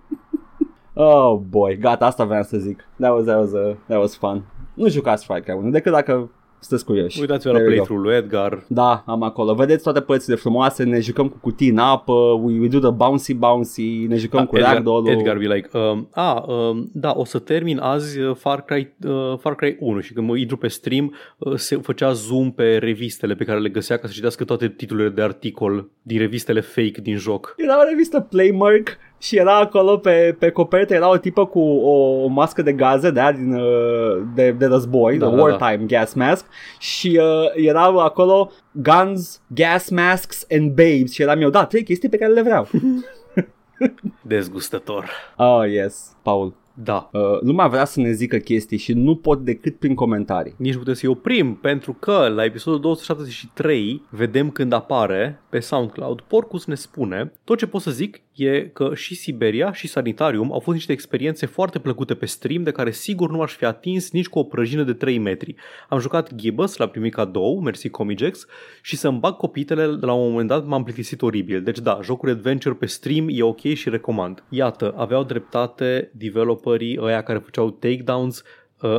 oh boy, gata, asta vreau să zic. That was, that was, uh, that was fun. Nu jucați Far Cry 1 decât dacă sunteți curioși.
Uitați-vă la
There you go.
playthrough-ul lui Edgar.
Da, am acolo. Vedeți toate părțile frumoase, ne jucăm cu cutii în apă, we, we do the bouncy bouncy, ne jucăm cu
Edgar,
ragdoll
Edgar be like, um, a, um, da, o să termin azi uh, Far Cry, uh, Far Cry 1 și când mă intru pe stream uh, se făcea zoom pe revistele pe care le găsea ca să citească toate titlurile de articol din revistele fake din joc.
Era o revistă Playmark și era acolo pe, pe copertă, era o tipă cu o, o mască de gaze de aia din, uh, de, de război,
Da,
the
da,
wartime gas mask și uh, erau acolo guns, gas masks and babes și eram eu, da, trei chestii pe care le vreau.
Dezgustător.
oh, yes, Paul.
Da.
Uh, lumea vrea să ne zică chestii și nu pot decât prin comentarii.
Nici nu putem să-i oprim, pentru că la episodul 273 vedem când apare pe SoundCloud, Porcus ne spune, tot ce pot să zic e că și Siberia și Sanitarium au fost niște experiențe foarte plăcute pe stream de care sigur nu aș fi atins nici cu o prăjină de 3 metri. Am jucat Gibbous, l-a primit cadou, mersi Comigex, și să-mi bag copitele de la un moment dat m-am plictisit oribil. Deci da, jocuri adventure pe stream e ok și recomand. Iată, aveau dreptate developerii ăia care făceau takedowns uh,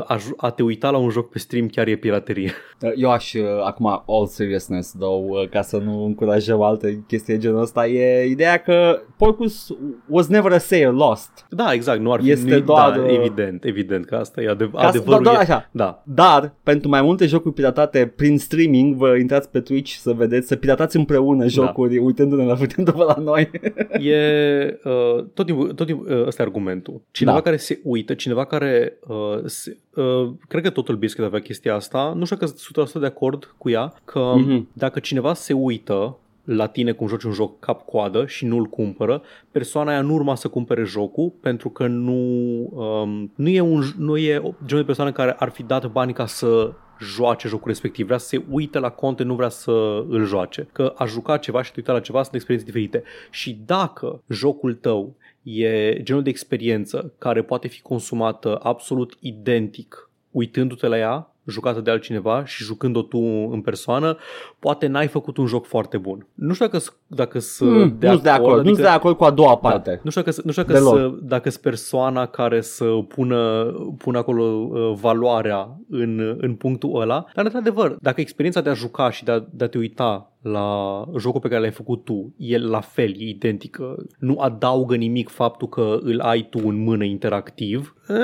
a, ju- a te uita la un joc pe stream chiar e piraterie.
Uh, Eu aș, uh, acum, all seriousness, though, uh, ca să nu încurajăm alte chestii de genul ăsta, e ideea că Porcus was never a sale lost.
Da, exact, nu ar fi
Este
nu,
doar,
da,
uh,
evident, evident că asta e adev-
Ca să,
adevărul.
doar, doar
e,
așa.
Da,
Dar, pentru mai multe jocuri piratate prin streaming, vă intrați pe Twitch să vedeți, să piratați împreună jocuri, da. uitându-ne la, uitându-vă la noi.
e uh, tot timpul, tot timpul uh, ăsta e argumentul. Cineva
Da.
care se uită, cineva care uh, se, uh, cred că totul Biscuit avea chestia asta, nu știu că sunt 100% de acord cu ea, că
Mhm.
dacă cineva se uită la tine cum joci un joc cap-coadă și nu-l cumpără, persoana aia nu urma să cumpere jocul pentru că nu, um, nu e, un, nu e genul de persoană care ar fi dat bani ca să joace jocul respectiv, vrea să se uite la content, nu vrea să îl joace. Că a juca ceva și te uita la ceva sunt experiențe diferite. Și dacă jocul tău e genul de experiență care poate fi consumată absolut identic uitându-te la ea, jucată de altcineva și jucând-o tu în persoană, poate n-ai făcut un joc foarte bun. Nu știu dacă, dacă sunt
Mm,
de
nu-s de acord,
adică,
nu-s de acord cu a doua
da,
parte.
nu știu dacă, nu știu dacă,
Deloc.
să, dacă sunt persoana care să pună, pună acolo uh, valoarea în, în punctul ăla, dar într-adevăr, dacă experiența de a juca și de a, de a te uita la jocul pe care l-ai făcut tu e la fel, e identică, nu adaugă nimic faptul că îl ai tu în mână interactiv, eh,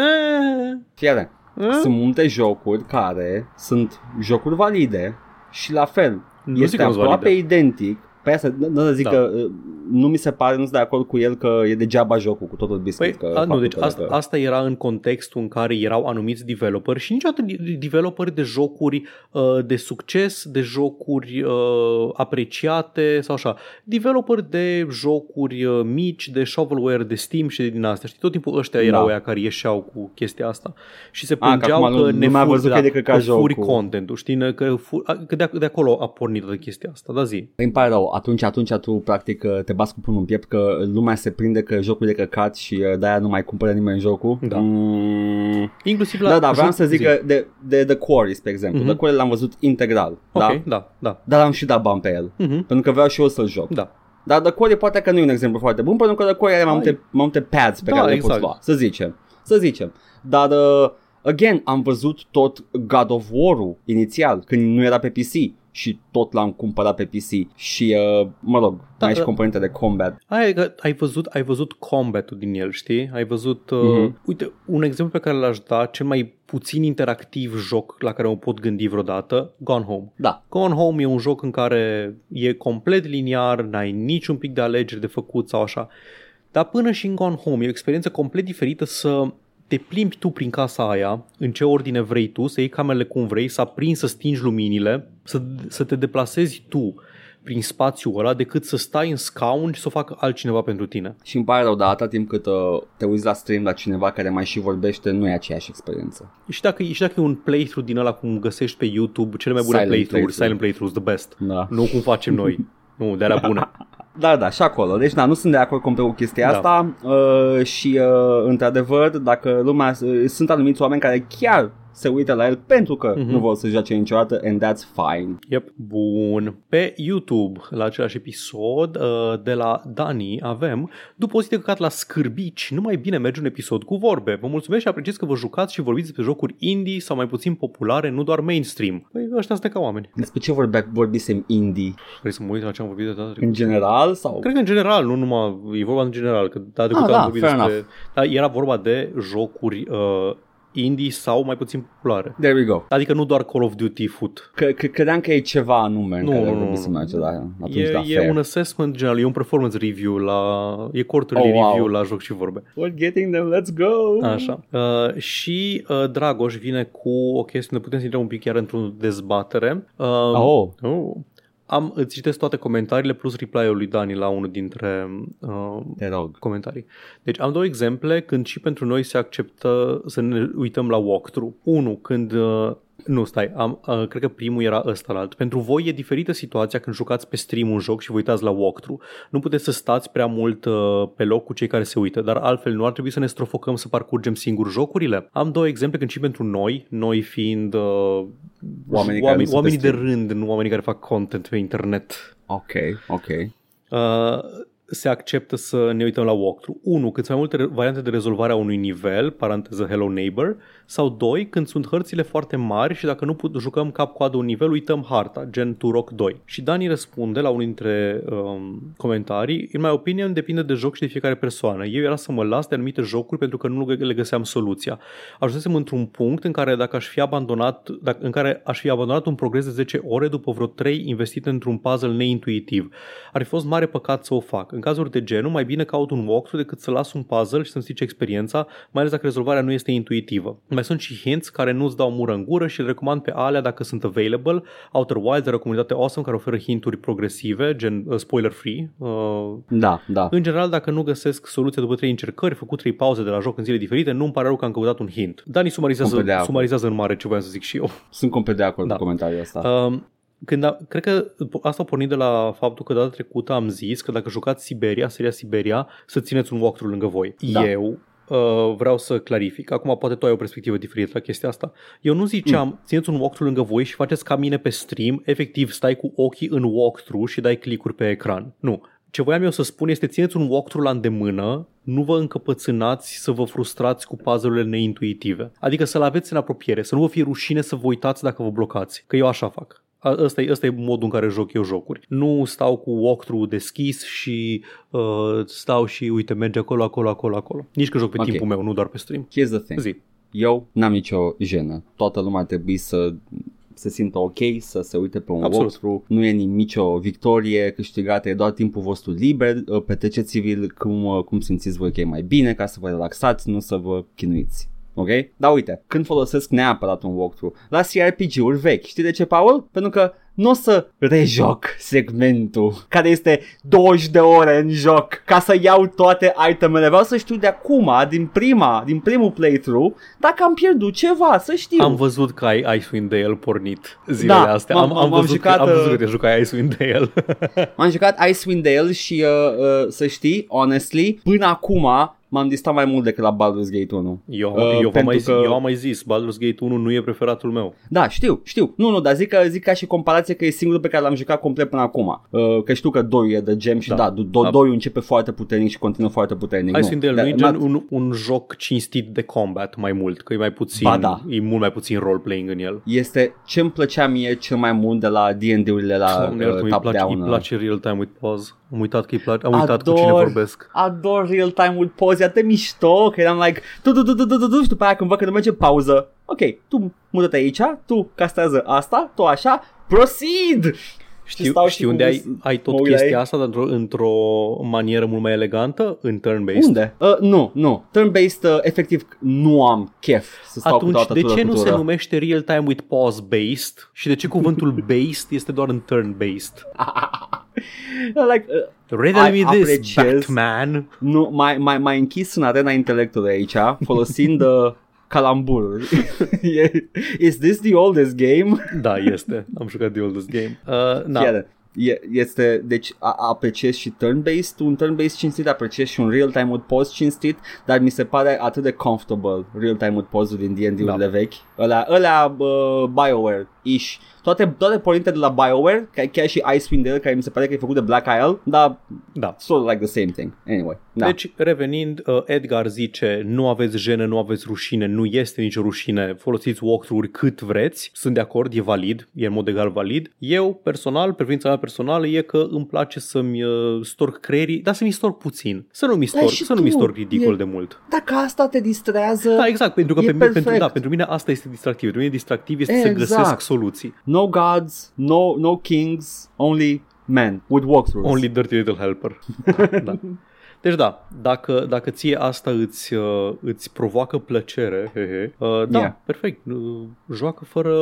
Fiere,
eh,
sunt multe jocuri care sunt jocuri valide și la fel,
Nu zic
este
că nu-s
aproape
valide.
identic. Pe asta, nu nu zic
Da.
că uh, nu mi se pare, nu sunt de acord cu el că e degeaba jocul cu totul biscuit.
Păi,
că
a, nu,
faptul
deci
că
asta,
dacă-
asta era în contextul în care erau anumiți developeri și niciodată de- developeri de jocuri uh, de succes, de jocuri uh, apreciate sau așa. Developeri de jocuri uh, mici, de shovelware, de Steam și de din astea. Știi, tot timpul ăștia
Da.
erau ăia care ieșeau cu chestia asta și se
A, că
plângeau
acum
că,
nu-
ne
nu mai a
furi,
văzut
da,
că e de căcat
că furi
jocul.
contentul, știi, că, fu- a, că de, de acolo a pornit toată chestia asta, da zi.
Îmi pare rău, atunci, atunci tu practic te bați cu pumnul în piept că lumea se prinde că jocul e de căcat și uh, de-aia nu mai cumpără nimeni jocul.
Da.
Mm,
Inclusiv la
da, da, vreau
joc-
să zic
zi.
că de, de The Quarry, spre exemplu.
Mhm.
The Quarry l-am văzut integral,
Ok,
da?
da, da.
Dar am și dat bani pe el,
Mhm,
pentru că vreau și eu să-l joc.
Da.
Dar The Quarry poate că nu e un exemplu foarte bun, pentru că The Quarry are mai
Hai.
multe, mai multe pads pe
Da,
care le
exact.
poți lua, să zicem. Să zicem. Dar, uh, again, am văzut tot God of War-ul inițial, când nu era pe PC și tot l-am cumpărat pe PC și, uh, mă rog,
Da,
mai e și
da.
componente de combat.
Ai, ai văzut, ai văzut combat-ul din el, știi? Ai văzut, uh,
Mhm.
uite, un exemplu pe care l-aș da, cel mai puțin interactiv joc la care mă pot gândi vreodată, Gone Home.
Da,
Gone Home e un joc în care e complet liniar, n-ai niciun pic de alegeri de făcut sau așa. Dar până și în Gone Home e o experiență complet diferită să te plimbi tu prin casa aia, în ce ordine vrei tu, să iei camerele cum vrei, să aprinzi, să stingi luminile, să, să te deplasezi tu prin spațiul ăla decât să stai în scaun și să o facă altcineva pentru tine.
Și îmi pare rău, dar atâta timp cât uh, te uiți la stream la cineva care mai și vorbește, nu e aceeași experiență.
Și dacă, și dacă e un playthrough din ăla cum găsești pe YouTube, cele mai bune
Silent
playthrough-uri,
playthrough.
silent playthroughs, the best.
Da.
Nu cum facem noi. Nu, de alea bune.
Da, da, și acolo. Deci, da, nu sunt de acord complet cu chestia
Da.
asta uh, și, uh, într-adevăr, dacă lumea, uh, sunt anumiți oameni care chiar se uită la el pentru că
Mhm.
nu vor să joace niciodată and that's fine.
Yep. Bun. Pe YouTube, la același episod uh, de la Dani, avem După o zi de căcat la scârbici, nu mai bine merge un episod cu vorbe. Vă mulțumesc și apreciez că vă jucați și vorbiți despre jocuri indie sau mai puțin populare, nu doar mainstream. Păi ăștia sunt ca oameni.
Despre ce vorbea, vorbisem indie?
Vrei să mă uit la ce am vorbit de data trecută?
În general? sau?
Cred că în general, nu numai, e vorba în general, că data trecută
da,
am vorbit
fair
despre... Dar era vorba de jocuri uh, indie sau mai puțin populare.
There we go.
Adică nu doar Call of Duty Foot.
Că, că, credeam că e ceva anume în
Nu,
care
nu, nu,
vorbisem
nu.
aici, da, atunci
E,
da,
e
fair.
un assessment general, e un performance review la... E quarterly
Oh, wow.
review la joc și vorbe.
We're getting them, let's go!
Așa. Uh, și uh, Dragoș vine cu o chestie unde putem să intrăm un pic chiar într-o dezbatere. Uh,
Oh,
oh. Am, îți citesc toate comentariile plus reply-ul lui Dani la unul dintre uh,
te rog.
comentarii. Deci am două exemple când și pentru noi se acceptă să ne uităm la walkthrough. Unu, când uh, nu, stai, am, uh, cred că primul era ăsta la alt. Pentru voi e diferită situația când jucați pe stream un joc și vă uitați la walkthrough. Nu puteți să stați prea mult uh, pe loc cu cei care se uită, dar altfel nu ar trebui să ne strofocăm să parcurgem singur jocurile. Am două exemple când și pentru noi, noi fiind uh,
Oamenii care nu
oameni,
sunt pe
oamenii de
stream.
rând, nu oamenii care fac content pe internet.
Ok, ok.
Uh, se acceptă să ne uităm la walkthrough. 1. Când sunt mai multe re- variante de rezolvare a unui nivel, paranteză Hello Neighbor, sau 2. Când sunt hărțile foarte mari și dacă nu put, jucăm cap-coadă un nivel, uităm harta, gen Turok 2. Și Dani răspunde la unul dintre um, comentarii, in my opinion, depinde de joc și de fiecare persoană. Eu era să mă las de anumite jocuri pentru că nu le găseam soluția. Ajunsesem într-un punct în care dacă aș fi abandonat, dacă, în care aș fi abandonat un progres de 10 ore după vreo 3 investite într-un puzzle neintuitiv. Ar fi fost mare păcat să o fac. În cazuri de genul, mai bine caut un walkthrough decât să las un puzzle și să-mi strice experiența, mai ales dacă rezolvarea nu este intuitivă. Mai sunt și hints care nu-ți dau mură în gură și le recomand pe alea dacă sunt available. Outer Wilds are o comunitate awesome care oferă hinturi progresive, gen uh, spoiler free. Uh,
Da, da.
în general, dacă nu găsesc soluția după trei încercări, făcut trei pauze de la joc în zile diferite, nu îmi pare rău că am căutat un hint. Dani sumarizează,
Complet de acord.
sumarizează în mare ce voiam să zic și eu.
Sunt complet de acord
Da.
cu comentariul ăsta.
Um, când a, cred că asta a pornit de la faptul că data trecută am zis că dacă jucați Siberia, seria Siberia, să țineți un walkthrough lângă voi.
Da.
Eu uh, vreau să clarific. Acum poate tu ai o perspectivă diferită la chestia asta. Eu nu ziceam, mm. țineți un walkthrough lângă voi și faceți ca mine pe stream, efectiv stai cu ochii în walkthrough și dai clicuri pe ecran. Nu. Ce voiam eu să spun este țineți un walkthrough la îndemână, nu vă încăpățânați să vă frustrați cu puzzle-urile neintuitive. Adică să-l aveți în apropiere, să nu vă fie rușine să vă uitați dacă vă blocați. Că eu așa fac. A- Ăsta e, ăsta e modul în care joc eu jocuri. Nu stau cu walkthrough deschis și uh, stau și uite, merge acolo, acolo, acolo, acolo. Nici că joc pe
Ok.
timpul meu, nu doar pe stream.
Here's the thing.
Zi.
Eu n-am nicio jenă. Toată lumea ar trebui să se simtă ok, să se uite pe un
Absolut.
walkthrough. Nu e nicio victorie câștigată, e doar timpul vostru liber. Uh, Petreceți-vi cum, uh, cum simțiți voi că e mai bine ca să vă relaxați, nu să vă chinuiți. Ok? Dar uite, când folosesc neapărat un walkthrough, la CRPG-uri vechi, știi de ce, Paul? Pentru că nu o să rejoc segmentul care este 20 de ore în joc ca să iau toate itemele. Vreau să știu de acum, din prima, din primul playthrough, dacă am pierdut ceva, să știu.
Am văzut că ai Icewind Dale pornit zilele
Da,
astea.
m-am-
Am, am,
m-am
văzut
jucat,
că, am văzut
uh,
că te jucai Icewind Dale.
M-am jucat Icewind Dale și uh, uh, să știi, honestly, până acum m-am distrat mai mult decât la Baldur's Gate 1.
eu,
Uh,
eu, v-am
pentru
mai zi,
că-
eu am mai zis, Baldur's Gate 1 nu e preferatul meu.
Da, știu, știu. Nu, nu, dar zic, că, zic ca și comparație că e singurul pe care l-am jucat complet până acum. Uh, că știu că 2 e de gem și da,
Da.
da, do,
Da.
2 începe foarte puternic și continuă foarte puternic.
Icewind Dale nu e
Dar-
gen un, un joc cinstit de combat mai mult, că e mai puțin,
Ba da.
e mult mai puțin role-playing în el.
Este ce îmi plăcea mie cel mai mult de la D&D-urile la
Doamne, iartă-mă,
uh,
îi
top
place, îi
down.
place real time with pause. Am uitat că îi place, am uitat
Ador.
cu cine vorbesc.
Ador real time with pause, e atât de mișto că eram like tu tu tu tu tu tu tu și după aia când văd că nu merge pauză. Ok, tu mută-te aici, tu castrează asta, tu așa, proceed!
Știu,
stau și
știi
cu
unde ai,
gust-
ai
mă
tot
uit la
chestia
ei.
asta dar într-o, într-o manieră mult mai elegantă în turn-based?
Unde? Uh, nu, nu. Turn-based, uh, efectiv, nu am chef să stau cu
Atunci,
toată
de ce nu se
tură.
numește real-time with pause-based? Și de ce cuvântul based este doar în turn-based?
like, uh,
Riddle
I
me this,
apreciez-
Batman!
nu, mai, mai, mai închis în arena intelectului aici, folosind uh, calambururi. E- Is this the oldest game?
Da, este. Am jucat The Oldest Game. Uh, da.
Chiar. E, este, deci a, apreciez și turn-based, un turn-based cinstit, apreciez și un real-time with pause cinstit, dar mi se pare atât de comfortable real-time with pause din D&D-urile
Da.
vechi. Ăla, ăla uh, BioWare-ish. Toate, toate pornite de la BioWare, ca, chiar și Icewind Dale, care mi se pare că e făcut de Black Isle, dar
da.
sort of like the same thing. Anyway, da.
Deci, revenind, uh, Edgar zice, nu aveți jenă, nu aveți rușine, nu este nicio rușine, folosiți walkthrough-uri cât vreți, sunt de acord, e valid, e în mod egal valid. Eu, personal, preferința mea personală e că îmi place să-mi uh, storc creierii, dar să-mi storc puțin, să nu mi storc,
și
să nu mi
tu,
storc ridicol
e-
de mult.
Dacă asta te distrează,
Da, exact, pentru că
e
pe mine, pentru,
perfect.
da, pentru mine asta este distractiv. Pentru mine distractiv este să
Exact.
găsesc soluții.
no gods, no, no kings, only men with walkthroughs.
Only dirty little helper. da. Deci da, dacă, dacă ție asta îți, uh, îți provoacă plăcere, he, he, uh, da,
Yeah.
perfect, uh, joacă fără,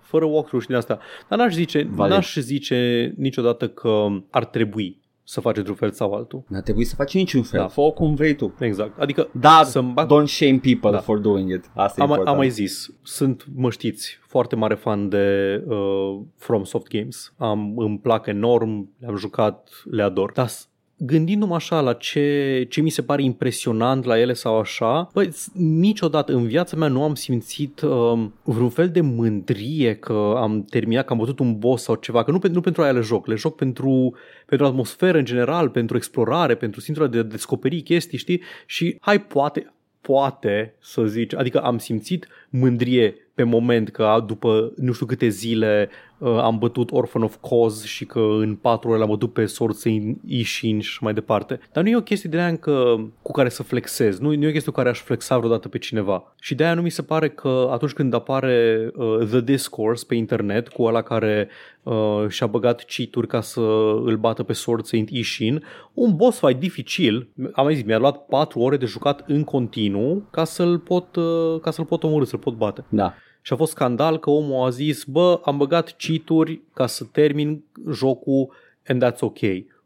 fără walkthrough și din asta. Dar n-aș zice,
Valid.
n-aș zice niciodată că ar trebui să faci într-un fel sau altul.
N-ar trebui să faci niciun fel,
Da.
da. fă cum vrei tu.
Exact. Adică
Dar
să-mi bag...
don't shame people
Da.
da. for doing it. Asta e
am,
important.
am mai zis, sunt, mă știți, foarte mare fan de uh, From Soft Games. Am, îmi plac enorm, le-am jucat, le ador. Dar s- gândindu-mă așa la ce, ce mi se pare impresionant la ele sau așa, băi, s- niciodată în viața mea nu am simțit um, vreun fel de mândrie că am terminat, că am bătut un boss sau ceva, că nu, pentru nu pentru aia le joc, le joc pentru, pentru atmosferă în general, pentru explorare, pentru simțul de a descoperi chestii, știi? Și hai, poate, poate să zici, adică am simțit mândrie pe moment că după nu știu câte zile uh, am bătut Orphan of Cause și că în patru ore l-am bătut pe Sword Saint Ishin și mai departe. Dar nu e o chestie de aia încă cu care să flexez, nu, nu e o chestie cu care aș flexa vreodată pe cineva. Și de aia nu mi se pare că atunci când apare uh, The Discourse pe internet cu ăla care uh, și-a băgat cheat-uri ca să îl bată pe Sword Saint Ishin, un boss fight dificil, am mai zis, mi-a luat 4 ore de jucat în continuu ca să-l pot, uh, ca să-l pot omorâ, să-l pot bate.
Da.
Și a fost scandal că omul a zis, bă, am băgat cheat-uri ca să termin jocul and that's ok.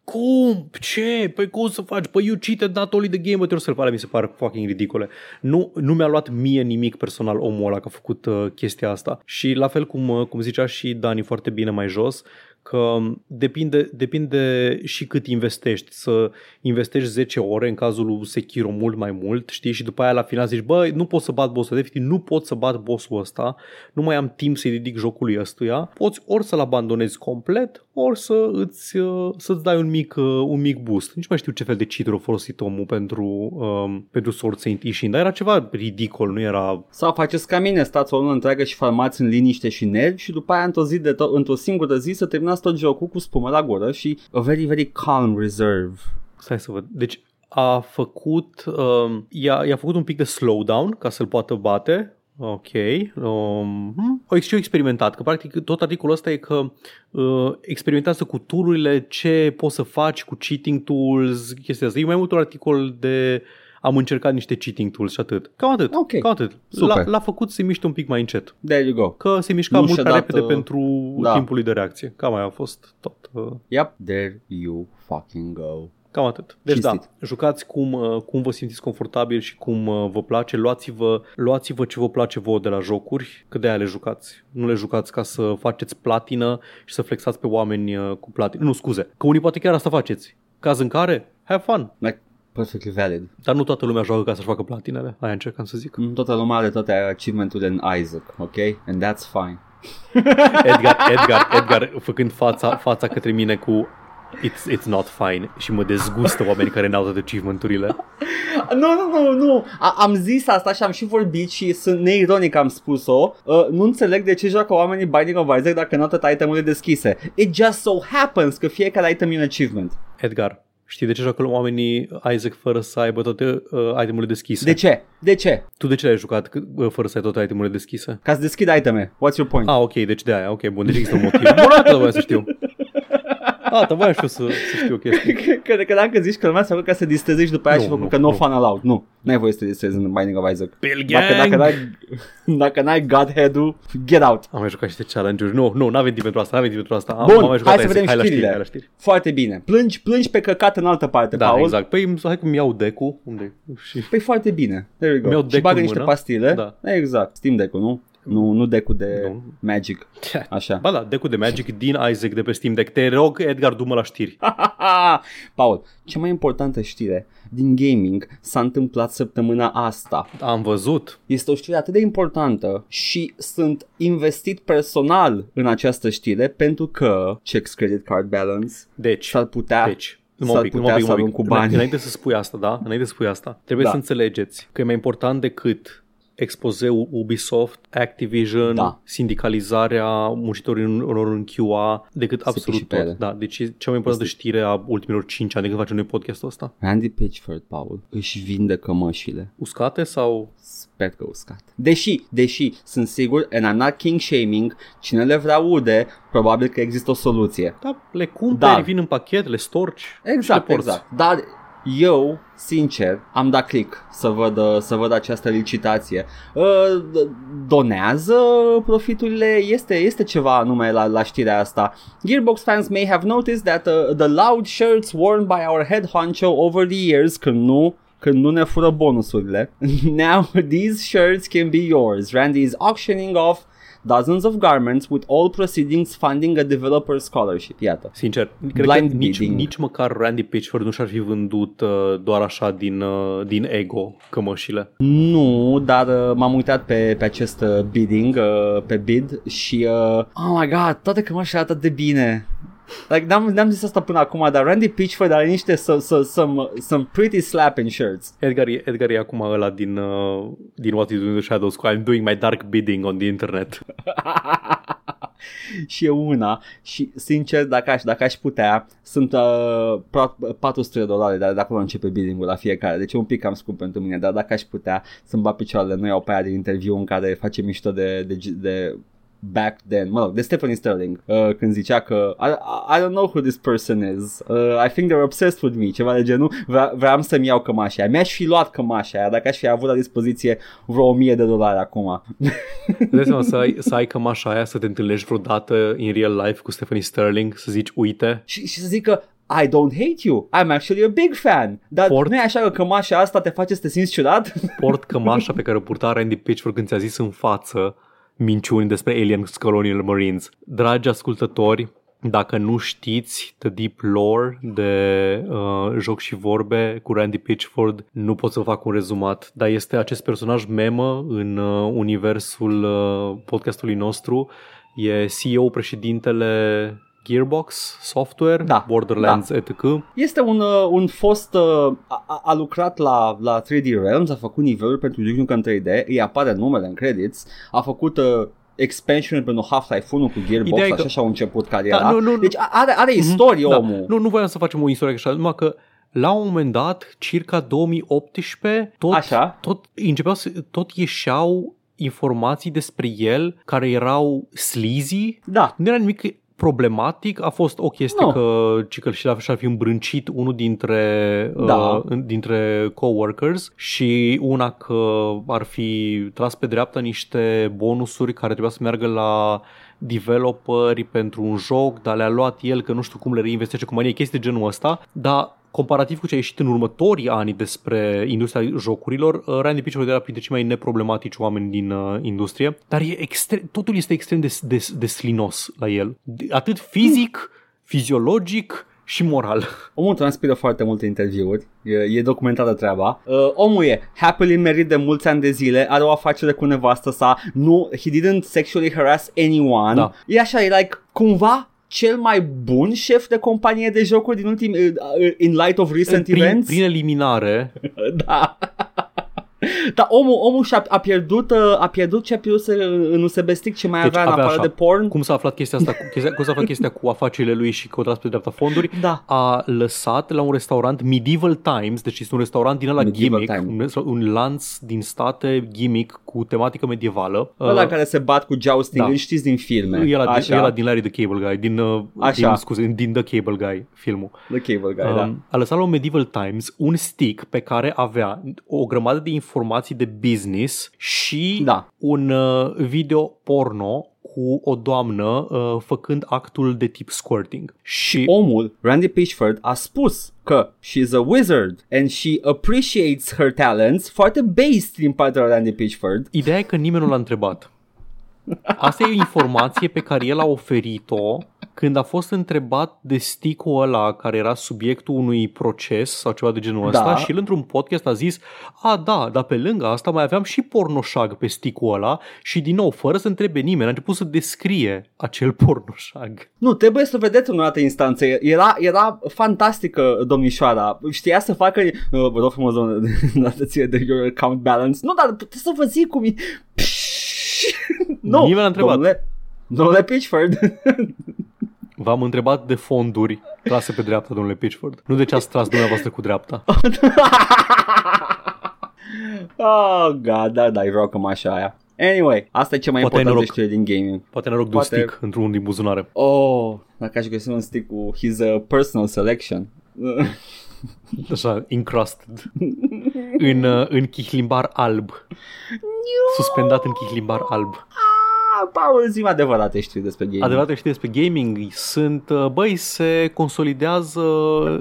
Cum? Ce? Păi cum să faci? Păi you cheated not only the game but yourself. Alea mi se pare fucking ridicole. Nu, nu mi-a luat mie nimic personal omul ăla că a făcut uh, chestia asta. Și la fel cum, uh, cum zicea și Dani foarte bine mai jos, că depinde, depinde și cât investești. Să investești 10 ore, în cazul lui Sekiro mult mai mult, știi? Și după aia la final zici, bă, nu pot să bat bossul, efectiv nu pot să bat bossul ăsta, nu mai am timp să-i ridic jocului ăstuia. Poți ori să-l abandonezi complet, ori să îți, uh, să-ți dai un mic, uh, un mic boost. Nici mai știu ce fel de cheat a folosit omul pentru, um, pentru Sword Saint Ishin, dar era ceva ridicol, nu era...
Sau faceți ca mine, stați o lună întreagă și farmați în liniște și nervi și după aia într-o, zi de to- într-o singură zi să terminați tot jocul cu spumă la gură și a very, very calm reserve.
Stai să văd. Deci a făcut, um, i-a, i-a făcut un pic de slowdown ca să-l poată bate. Ok. Um, hmm. o și eu experimentat, că practic tot articolul ăsta e că uh, experimentează cu tool-urile, ce poți să faci cu cheating tools, chestia asta. E mai mult un articol de am încercat niște cheating tools și atât. Cam atât.
Ok.
Cam atât.
Super.
L-a, l-a făcut să se miște un pic mai încet.
There you go.
Că se mișca
Nu
mult
și-a
prea
dat,
repede
uh,
pentru
da.
timpul lui de reacție. Cam aia a fost tot. Uh,
Yep, there you fucking go.
Cam atât. Deci
Cinstit.
da, jucați cum, uh, cum vă simțiți confortabil și cum uh, vă place. Luați-vă, luați-vă ce vă place vouă de la jocuri, că de aia le jucați. Nu le jucați ca să faceți platină și să flexați pe oameni uh, cu platină. Nu, scuze, că unii poate chiar asta faceți. Caz în care, have fun.
Like, perfectly valid.
Dar nu toată lumea joacă ca să-și facă platinele. Aia încercam să zic.
Mm, Toată lumea are toate achievement-urile în Isaac, ok? And that's fine.
Edgar, Edgar, Edgar, făcând fața, fața către mine cu It's, it's not fine și mă dezgustă oamenii care n-au toate achievement-urile.
Nu, nu, nu, nu. A- am zis asta și am și vorbit și sunt neironic am spus-o. Uh, nu înțeleg de ce joacă oamenii Binding of Isaac dacă nu au toate itemurile deschise. It just so happens că fiecare item e un achievement.
Edgar, știi de ce joacă oamenii Isaac fără să aibă toate uh, itemurile deschise?
De ce? De ce?
Tu de ce l-ai jucat c- uh, fără să ai toate itemurile deschise?
Ca să deschid iteme. What's your point?
Ah, ok, deci de aia, ok, bun, deci există un motiv. Bun, atât voiam să știu. Ah, dar voiam și eu să, să știu o chestie.
că, că, că dacă zici că lumea se ca să distreze și după aia
Nu,
și făcut
nu,
că no
nu.
fun allowed. Nu, n-ai voie să te distrezi în Binding of Isaac.
Bill
Dacă, dacă, n-ai, dacă n-ai Godhead-ul, get out.
Am mai jucat niște challenge-uri. Nu, nu, n-avem timp pentru asta, n-avem timp pentru asta. Am,
Bun,
am mai jucat
hai să
Isaac.
vedem
hai la știri,
știrile.
hai la știri.
Foarte bine. Plângi, plângi pe căcat în altă parte,
Da,
Paul.
exact. Păi hai că-mi iau deck-ul. Unde? Și...
Păi foarte bine. There we go.
Mi-au
și
deck
bagă
în
niște
mână.
pastile.
Da.
Exact. Steam Deck-ul, nu? Nu, nu deck-ul de
Nu.
Magic. Așa.
Ba da, deck de Magic din Isaac de pe Steam Deck. Te rog, Edgar, du-mă la știri.
Paul, cea mai importantă știre din gaming s-a întâmplat săptămâna asta.
Am văzut.
Este o știre atât de importantă și sunt investit personal în această știre pentru că checks credit card balance
Deci,
s-ar putea
deci, numai
s-ar
un pic,
putea
numai un
să
pic,
arunc cu
numai un pic.
bani.
Înainte să spui asta, da? Înainte să spui asta, trebuie
Da.
să înțelegeți că e mai important decât expozeul Ubisoft, Activision,
Da.
sindicalizarea muncitorilor în QA, decât
și
absolut
pe ele.
tot. Da, deci e cea mai importantă știre a ultimilor 5 ani de când facem noi podcastul ăsta.
Randy Pitchford, Paul, își vinde cămășile.
Uscate sau...
Sper că uscat. Deși, deși, sunt sigur, and I'm not king shaming, cine le vrea ude, probabil că există o soluție.
Da, le cumperi,
Da.
vin în pachet, le storci
Exact,
și le porți.
exact. Dar eu, sincer, am dat click să văd, uh, să văd această licitație. Uh, d- Donează profiturile? Este, este ceva anume la, la știrea asta. Gearbox fans may have noticed that uh, the loud shirts worn by our head honcho over the years, când nu când nu ne fură bonusurile. Now these shirts can be yours. Randy is auctioning off dozens of garments with all proceedings funding a developer scholarship. Iată.
Sincer, cred
Blind
că nici,
bidding.
nici măcar Randy Pitchford nu și-ar fi vândut uh, doar așa din, uh, din ego cămășile.
Nu, dar uh, m-am uitat pe, pe acest uh, bidding, uh, pe bid și uh, oh my god, toate cămășile atât de bine. Like, n-am, n-am zis asta până acum, dar Randy Pitchford are niște some, some, some, some pretty slapping shirts.
Edgar e, Edgar e acum ăla din, uh, din What You Do in the Shadows cu I'm doing my dark bidding on the internet.
și e una și sincer dacă aș, dacă aș putea sunt uh, pro- 400 de dolari dar de acolo începe bidding-ul la fiecare deci e un pic cam scump pentru mine dar dacă aș putea să-mi bat picioarele noi au pe aia din interviu în care face mișto de, de, de back then, mă rog, de Stephanie Sterling uh, când zicea că I, I don't know who this person is. Uh, I think they're obsessed with me ceva de genul. Vre- vreau să-mi iau cămașa aia. Mi-aș fi luat cămașa aia dacă aș fi avut la dispoziție vreo 1000 de dolari acum.
Îți dai seama să ai, să ai cămașa aia, să te întâlnești vreodată in real life cu Stephanie Sterling, să zici, uite,
și, și să zică I don't hate you, I'm actually a big fan. Dar
Port-
nu e așa că cămașa asta te face să te simți ciudat?
port cămașa pe care o purta Randy Pitchford când ți-a zis în față minciuni despre Alien Colonial Marines. Dragi ascultători, dacă nu știți The Deep Lore de uh, joc și vorbe cu Randy Pitchford, nu pot să fac un rezumat, dar este acest personaj memă în uh, universul uh, podcastului nostru. E CEO, președintele Gearbox Software,
Da,
Borderlands, etc.
Este un, uh, un fost, uh, a, a- a lucrat la, la 3D Realms, a făcut niveluri pentru Duke Nukem 3D, îi apare numele în credits, a făcut uh, expansion pentru Half-Life 1 cu Gearbox,
Ideea e
așa
că-
și-a început cariera.
Da, nu, nu,
deci are, are istorie
Da.
omul.
Nu, nu voiam să facem o istorie așa, numai că la un moment dat, circa 2018, tot,
Așa.
tot, începeau să, tot ieșeau informații despre el care erau sleazy.
Da.
Nu era nimic problematic, a fost o chestie
Nu.
că Cică și și-ar fi îmbrâncit unul dintre,
Da.
uh, dintre coworkers și una că ar fi tras pe dreapta niște bonusuri care trebuia să meargă la developeri pentru un joc, dar le-a luat el că nu știu cum le reinvestește compania, chestii de genul ăsta, dar comparativ cu ce a ieșit în următorii ani despre industria jocurilor, uh, Randy Pitchford era printre cei mai neproblematici oameni din uh, industrie, dar e extrem, totul este extrem de, de, de slinos la el. De- Atât fizic, fiziologic și moral.
Omul transpiră foarte multe interviuri, e, e documentată treaba. Uh, omul e happily married de mulți ani de zile, are o afacere cu nevastă sa, nu, he didn't sexually harass anyone.
Da.
E așa, e like, cumva cel mai bun șef de companie de jocuri din ultim, uh, uh, in light of recent
Prin,
events.
prin eliminare,
Da. Dar omul, omul și-a a pierdut, uh, a pierdut ce a pierdut în USB stick ce mai
Deci
avea în
avea
afară
așa.
de porn.
Cum s-a aflat chestia asta, cu, chestia, cum s-a aflat chestia cu afacerile lui și că o tras pe dreapta fonduri?
Da.
A lăsat la un restaurant Medieval Times, deci este un restaurant din ăla
Medieval
gimmick, un,
Times.
resta- un lanț din state gimmick cu tematică medievală.
Ăla
Uh,
care se bat cu jousting,
da.
îl știți din filme.
E ăla, din,
Așa,
e ăla din Larry the Cable Guy, din, uh,
Așa.
din, scuze, din The Cable Guy, filmul.
The Cable Guy, da.
Um, a lăsat la un Medieval Times un stick pe care avea o grămadă de informații de business și
Da.
un uh, video porno cu o doamnă uh, făcând actul de tip squirting. Și
Omul, Randy Pitchford, a spus că she's a wizard and she appreciates her talents foarte based din partea lui Randy Pitchford.
ideea e că nimeni nu l-a întrebat. Asta e o informație pe care el a oferit-o când a fost întrebat de stick-ul ăla care era subiectul unui proces sau ceva de genul ăsta
Da.
și el într-un podcast a zis a da, dar pe lângă asta mai aveam și pornoșag pe stick-ul ăla și din nou, fără să întrebe nimeni, a început să descrie acel pornoșag.
Nu, trebuie să vedeți în o altă instanță. Era, era fantastică domnișoara. Știa să facă... Uh, vă rog frumos, domnule, dați de your account balance. Nu, dar puteți să vă zic cum e... nu,
Nimeni n-a întrebat.
Domnule, domnule Pitchford.
V-am întrebat de fonduri trase pe dreapta, domnule Pitchford. Nu de ce ați tras dumneavoastră cu dreapta.
oh, god, da, da, îi rog cam așa aia. Anyway, asta e ce mai
Poate ai
important de
noroc.
știri din gaming.
Poate noroc de
Poate-
un stick într-unul din buzunare.
Oh, dacă aș găsi un stick cu his uh, personal selection.
Așa, encrusted. în, uh, în chihlimbar alb. Suspendat în chihlimbar alb.
Ah, Paul, zi adevărate știri despre gaming.
Adevărate știi despre gaming sunt, uh, băi, se consolidează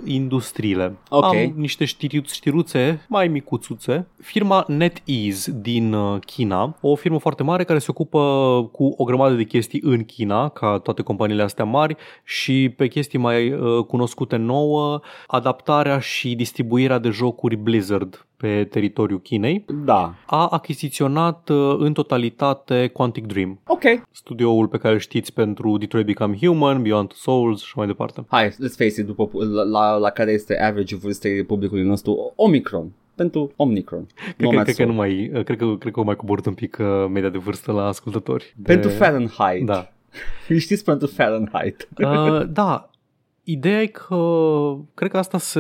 industriile.
Ok.
Am niște știriuț, știruțe mai micuțuțe. Firma NetEase din uh, China, o firmă foarte mare care se ocupă cu o grămadă de chestii în China, ca toate companiile astea mari, și pe chestii mai uh, cunoscute nouă, adaptarea și distribuirea de jocuri Blizzard pe teritoriul Chinei,
Da.
a achiziționat uh, în totalitate Quantic Dream,
Ok.
studioul pe care îl știți pentru Detroit Become Human, Beyond Two Souls și mai departe.
Hai, let's face it, după, la, la, la care este average vârstei publicului nostru, Omicron. Pentru Omicron.
Cred că,
Nomad
cred că
Soul.
nu mai, cred că, cred că au mai coborât un pic uh, media de vârstă la ascultători. De...
Pentru Fahrenheit.
Da.
Știți pentru Fahrenheit.
Uh, da. Ideea e că cred că asta se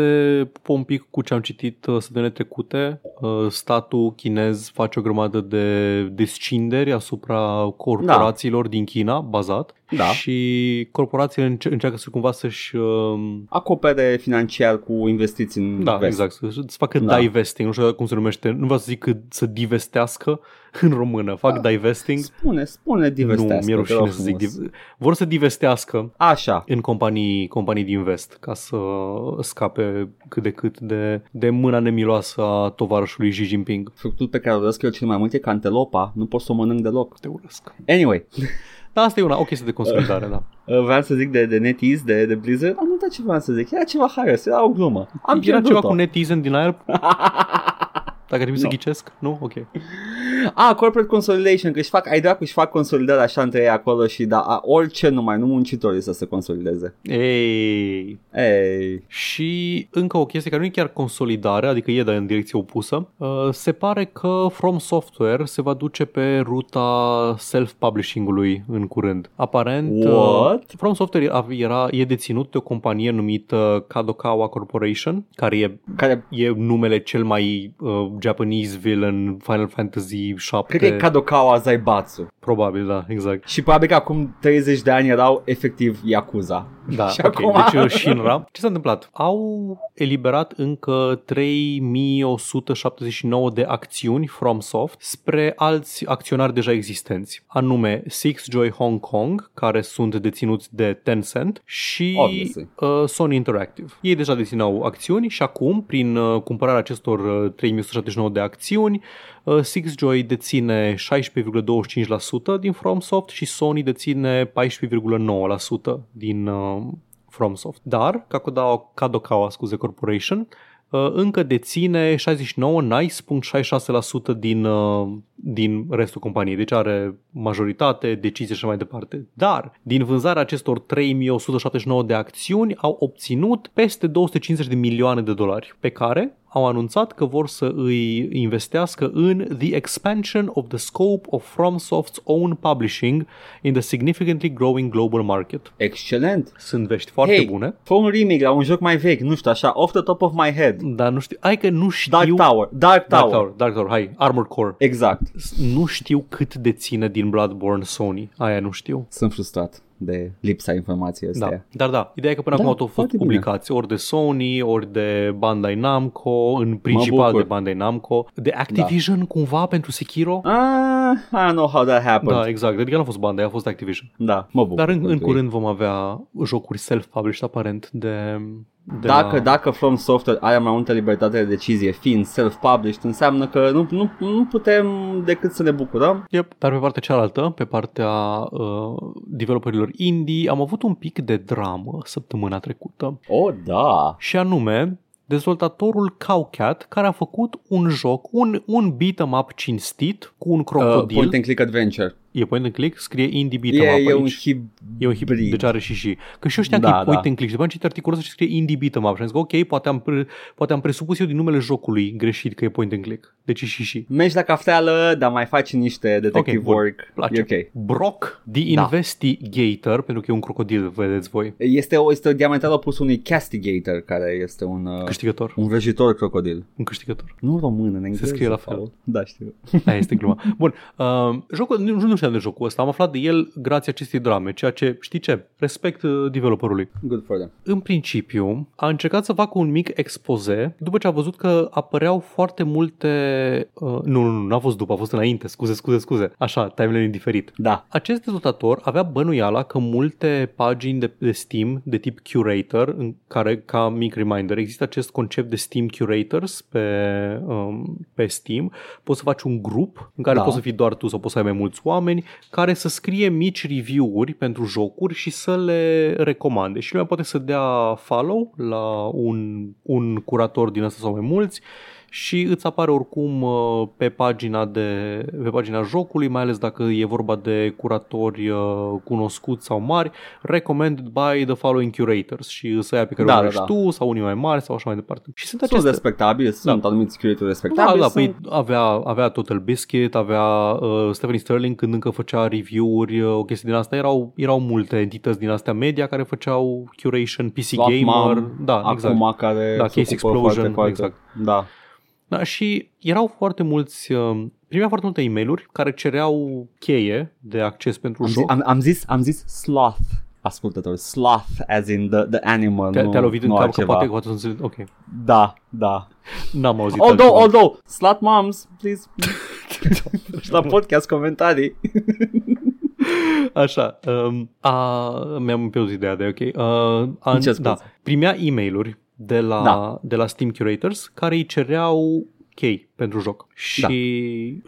pupă un pic cu ce am citit uh, săptămânile trecute. Uh, statul chinez face o grămadă de descinderi asupra corporațiilor din China, bazat.
Da.
Și corporațiile înce- încearcă să cumva să-și uh,
Acopere financiar cu investiții în
Da,
vest.
exact. Să, să facă
Da.
divesting, nu știu cum se numește, nu vreau să zic că să divestească în română. Fac divesting.
Spune, spune
Nu,
divestească.
mi-e
te
rușine
rog
să zic.
frumos.
div- Vor să divestească
Așa.
în companii, companii din vest ca să scape cât de cât de, de mâna nemiloasă a tovarășului Xi Jinping.
Fructul pe care o urăsc eu cel mai mult e cantelopa. Nu pot să o mănânc deloc.
Te urăsc.
Anyway,
Da, asta e una, o chestie de consolidare, da.
uh, vreau să zic de, de NetEase, de, de Blizzard. Am uitat ce vreau să zic. Era ceva haios, era o glumă. Am
Era
pierdut-o.
ceva cu netizen din aer? Dacă trebuie să
Nu.
ghicesc? Nu? Ok.
Ah, corporate consolidation, că își fac, ai dracu, își fac consolidare așa între ei acolo și da, a, orice numai, nu muncitorii să se consolideze.
Ei,
Ei,
Și încă o chestie care nu e chiar consolidare, adică e dar în direcție opusă, uh, se pare că From Software se va duce pe ruta self-publishing-ului în curând. Aparent, uh,
What?
From Software era, era, e deținut de o companie numită Kadokawa Corporation, care e,
care,
e numele cel mai uh, Japanese villain Final Fantasy 7.
cred că e Kadokawa Zaibatsu.
Probabil, da, exact.
Și probabil că acum 30 de ani erau efectiv Yakuza.
Da,
Și
ok.
acum-
Deci uh, Shinra. Ce s-a întâmplat? Au eliberat încă 3179 de acțiuni FromSoft spre alți acționari deja existenți, anume Six Joy Hong Kong, care sunt deținuți de Tencent și
Obviously.
uh, Sony Interactive. Ei deja dețineau acțiuni și acum, prin uh, cumpărarea acestor uh, 3179 de acțiuni, uh, Six Joy deține 16,25% din FromSoft și Sony deține 14,9% din uh, FromSoft. Dar Kadokawa, Kadokawa scuze, Corporation uh, încă deține 69, nice.66% din, uh, din restul companiei. Deci are majoritate, decizie și mai departe. Dar din vânzarea acestor 3179 de acțiuni au obținut peste 250 de milioane de dolari pe care au anunțat că vor să îi investească în the expansion of the scope of FromSoft's own publishing in the significantly growing global market.
Excelent.
Sunt vești foarte
Hey.
bune,
Fă un remake la un joc mai vechi, nu știu, așa, off the top of my head.
dar nu știu, hai că nu știu...
Dark Tower. Dark Tower.
Dark Tower, Dark Tower, hai, Armored Core.
Exact.
Nu știu cât deține din Bloodborne Sony, aia nu știu.
Sunt frustrat de lipsa informației
Da,
astea.
dar da, ideea e că până
Da,
acum au fost
foarte bine.
publicați ori de Sony, ori de Bandai Namco, în principal
bucur.
de Bandai Namco, de Activision cumva pentru Sekiro.
Ah, I don't know how that happened.
Da, exact. Adică nu a fost Bandai, a fost Activision.
Da, mă bucur.
Dar în, în
pentru ei.
curând vom avea jocuri self-published aparent de, de
Dacă,
la...
dacă From Software are mai multă libertate de decizie fiind self-published, înseamnă că nu, nu, nu putem decât să ne bucurăm.
Yep. Dar pe partea cealaltă, pe partea uh, developerilor indie, am avut un pic de dramă săptămâna trecută.
Oh, da.
Și anume, dezvoltatorul Cowcat, care a făcut un joc, un, un beat-em up cinstit cu un
Uh,
crocodil.
point and click adventure.
E point and click, scrie indie beat-em
E,
up
e
aici.
un hib...
E un hibrid,
hibrid.
deci are și și. Că și eu știam
Da,
că e point
da.
and click și după aceea am citit articolul ăsta și scrie indie beat'em up și am zis că ok, poate am, pre- poate am presupus eu din numele jocului greșit că e point and click. Deci e și și.
Mergi la cafeală, dar mai faci niște detective
Ok, bun.
work.
Place.
E ok.
Brock, the
Da.
Investigator, pentru că e un crocodil, vedeți voi,
Este, o, este diametral opus unui castigator, care este un, uh,
câștigător.
un vrăjitor crocodil.
Un câștigător.
Nu în român, în engleză.
scrie la fel.
Paul. Da, știu.
Aia este gluma. Bun, uh, jocul, nu, nu știam de jocul ăsta, am aflat de el grație acestei drame, ceea ce, știi ce, respect uh, developerului.
Good for them.
În principiu, a încercat să facă un mic expoze după ce a văzut că apăreau foarte multe... Uh, nu, nu, nu, n-a fost după, a fost înainte, scuze, scuze, scuze. Așa, timeline diferit.
Da.
Acest dezvoltator avea bănuiala că multe pagini de, de Steam de tip curator, în care, ca mic reminder, există acest concept de Steam Curators pe, um, pe Steam. Poți să faci un grup în care
Da.
poți să fii doar tu sau poți să ai mai mulți oameni care să scrie mici review-uri pentru jocuri și să le recomande. Și lumea poate să dea follow la un, un curator din ăsta sau mai mulți și îți apare oricum uh, pe pagina, de, pe pagina jocului, mai ales dacă e vorba de curatori uh, cunoscuți sau mari, recommended by the following curators și îți ia pe care
Da,
da,
da,
urmărești
da.
tu sau unii mai mari sau așa mai departe. Și sunt
Sunt
aceste...
respectabili, sunt anumiți creatori
Da,
respectabili.
da,
sunt...
păi avea, avea Total Biscuit, avea uh, Stephanie Sterling când încă făcea review-uri, uh, o chestie din asta. Erau, erau multe entități din astea media care făceau curation, PC
Slot
Gamer,
Mom,
da,
acum
exact.
care
Da,
se
Case
ocupă
Explosion,
foarte, foarte,
exact.
Da.
Da, și erau foarte mulți, uh, primea foarte multe e mail care cereau cheie de acces pentru
Am, zi,
joc.
am, am, zis, am zis sloth, ascultător. Sloth as in the, the animal,
Te,
nu,
te-a lovit în
nu
cap că
altceva.
poate, poate să înțeleg. Ok,
Da, da.
n-am auzit
Although,
altceva.
although, slut moms, please. Și la podcast comentarii.
Așa, um, a, mi-am pierdut ideea de ok. Uh, a,
Ce
da,
scuze?
primea e mail de la,
Da.
de la Steam Curators care îi cereau chei pentru joc. Și
Da.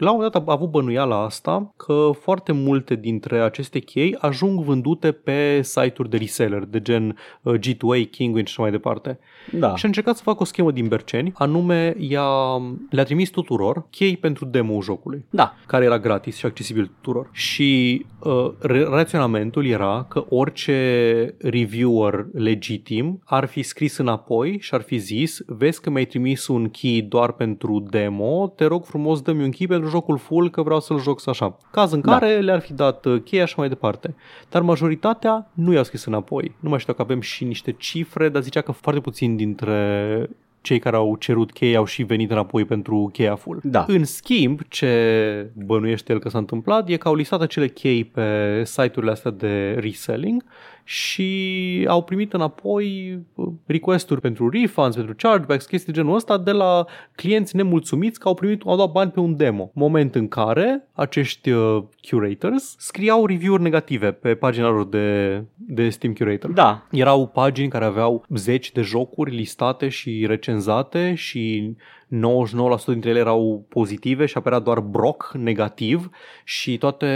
la un moment dat a avut bănuiala asta că foarte multe dintre aceste chei ajung vândute pe site-uri de reseller, de gen uh, G2A, Kingwin și așa mai departe.
Da.
Și a încercat să facă o schemă din Berceni, anume i-a, le-a trimis tuturor chei pentru demo jocului
Da.
care era gratis și accesibil tuturor. Și uh, re- raționamentul era că orice reviewer legitim ar fi scris înapoi și ar fi zis vezi că mi-ai trimis un key doar pentru demo, te rog frumos dă-mi un key pentru jocul full că vreau să-l joc așa. Caz în
Da.
care le-ar fi dat uh, cheia și mai departe. Dar majoritatea nu i-au scris înapoi. Nu mai știu dacă avem și niște cifre, dar zicea că foarte puțin dintre cei care au cerut cheia au și venit înapoi pentru cheia full.
Da.
În schimb, ce bănuiește el că s-a întâmplat e că au listat acele chei pe site-urile astea de reselling și au primit înapoi uh, request-uri pentru refunds, pentru chargebacks, chestii de genul ăsta de la clienți nemulțumiți că au primit, au dat bani pe un demo. Moment în care acești uh, curators scriau review-uri negative pe pagina lor de, de Steam Curator.
Da.
Erau pagini care aveau zeci de jocuri listate și recenzate și 99% dintre ele erau pozitive și apărea doar Brock negativ și toate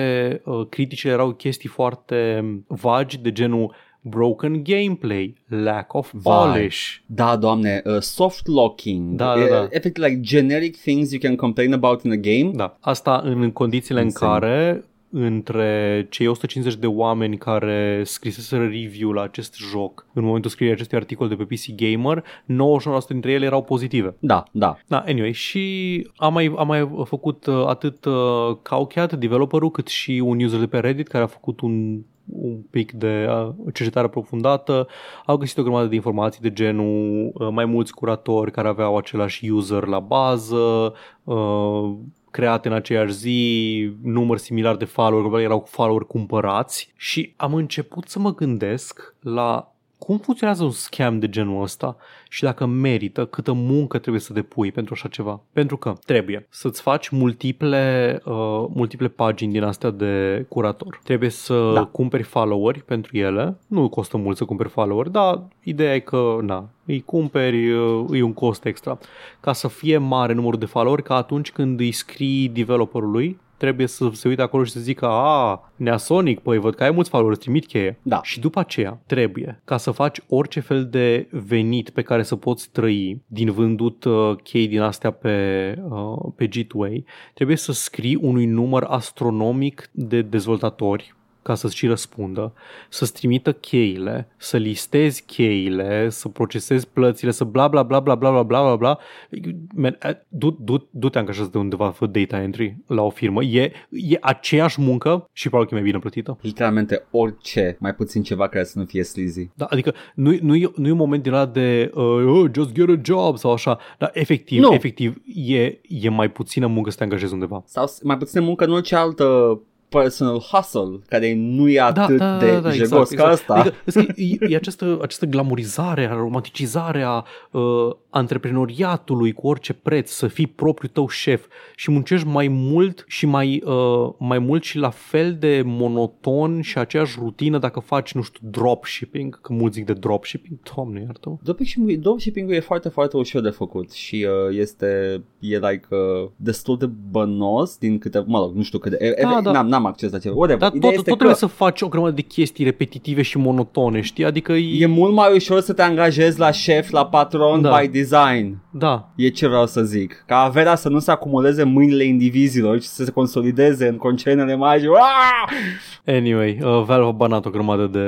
uh, criticile erau chestii foarte vagi de genul broken gameplay, lack of
Vai.
polish.
Da, doamne, uh, soft locking.
Da, da,
E-
da.
Efectiv, like generic things you can complain about in a game.
Da, asta în condițiile
Insane.
în care între cei 150 de oameni care scriseseră review la acest joc în momentul scrierii acestui articol de pe PC Gamer, 99% dintre ele erau pozitive.
Da, da.
Da, anyway, și am mai, am mai făcut uh, atât uh, Cowcat, developerul, cât și un user de pe Reddit care a făcut un un pic de uh, cercetare aprofundată, au găsit o grămadă de informații de genul uh, mai mulți curatori care aveau același user la bază, uh, create în aceeași zi, număr similar de follower, erau follower cumpărați și am început să mă gândesc la cum funcționează un scam de genul ăsta și dacă merită, câtă muncă trebuie să depui pentru așa ceva. Pentru că trebuie să-ți faci multiple, uh, multiple pagini din astea de curator. Trebuie să da. cumperi followeri pentru ele. Nu costă mult să cumperi followeri, dar ideea e că, na, îi cumperi, uh, e un cost extra. Ca să fie mare numărul de followeri, ca atunci când îi scrii developerului, trebuie să se uite acolo și să zică a, Neasonic, păi văd că ai mulți followers, trimit cheie.
Da.
Și după aceea trebuie ca să faci orice fel de venit pe care să poți trăi din vândut uh, chei din astea pe, uh, pe G2A, trebuie să scrii unui număr astronomic de dezvoltatori ca să-ți și răspundă, să-ți trimită cheile, să listezi cheile, să procesezi plățile, să bla bla bla bla bla bla bla bla bla. Man, du, du, du-te angajați de undeva fă data entry la o firmă. E, e aceeași muncă și probabil că e mai bine plătită.
Literalmente orice, mai puțin ceva care să nu fie sleazy.
Da, adică nu, nu, e, nu e un moment din ăla de uh, oh, just get a job sau așa, dar efectiv,
Nu.
efectiv e, e mai puțină muncă să te angajezi undeva.
Sau s- mai puțin muncă în orice altă personal hustle, care nu e atât de jegos ca asta.
Adică, vezi că e, e această, această glamorizare, romanticizare a uh, antreprenoriatului cu orice preț, să fii propriul tău șef și muncești mai mult și mai, uh, mai mult și la fel de monoton și aceeași rutină dacă faci, nu știu, dropshipping, că mulți zic de dropshipping, doamne iartă
Dropshipping- Dropshipping-ul e foarte, foarte ușor de făcut și uh, este, e like uh, destul de bănos din câte, mă rog, nu știu câte, e,
Da,
e,
da.
N-am, n-am acces la ceva. Whatever.
Dar tot,
Ideea
tot
este că
trebuie să faci o grămadă de chestii repetitive și monotone, știi? Adică e,
e mult mai ușor să te angajezi la șef, la patron
Da.
by design.
da,
E ce vreau să zic. Ca averea să nu se acumuleze mâinile indivizilor, ci să se consolideze în concernele mari. și- Aaah!
Anyway, uh, Valve a banat o grămadă de,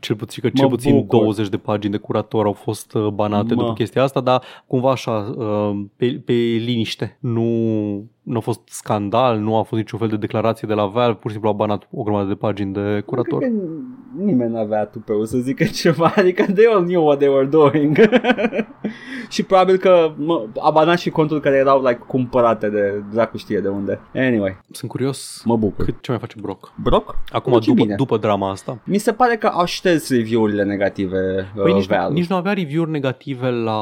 cel puțin, că cel
Mă
puțin
bucur.
20 de pagini de curator au fost uh, banate
Mă.
după chestia asta, dar cumva așa, uh, pe, pe liniște. Nu, nu a fost scandal, nu a fost niciun fel de declarație de la Valve, pur și simplu au banat o grămadă de pagini de curator.
Cred că nimeni n-avea tupeu să zică ceva, adică they all knew what they were doing. și probabil că mă, a banat și conturi care erau like cumpărate de dracu știe de unde. Anyway,
Sunt curios
mă bucur.
cât ce mai face Brock.
Brock?
Acum,
Face
după,
bine.
după drama asta.
Mi se pare că au șters review-urile negative
Păi
uh,
nici,
Valve.
nici nu avea review-uri negative la,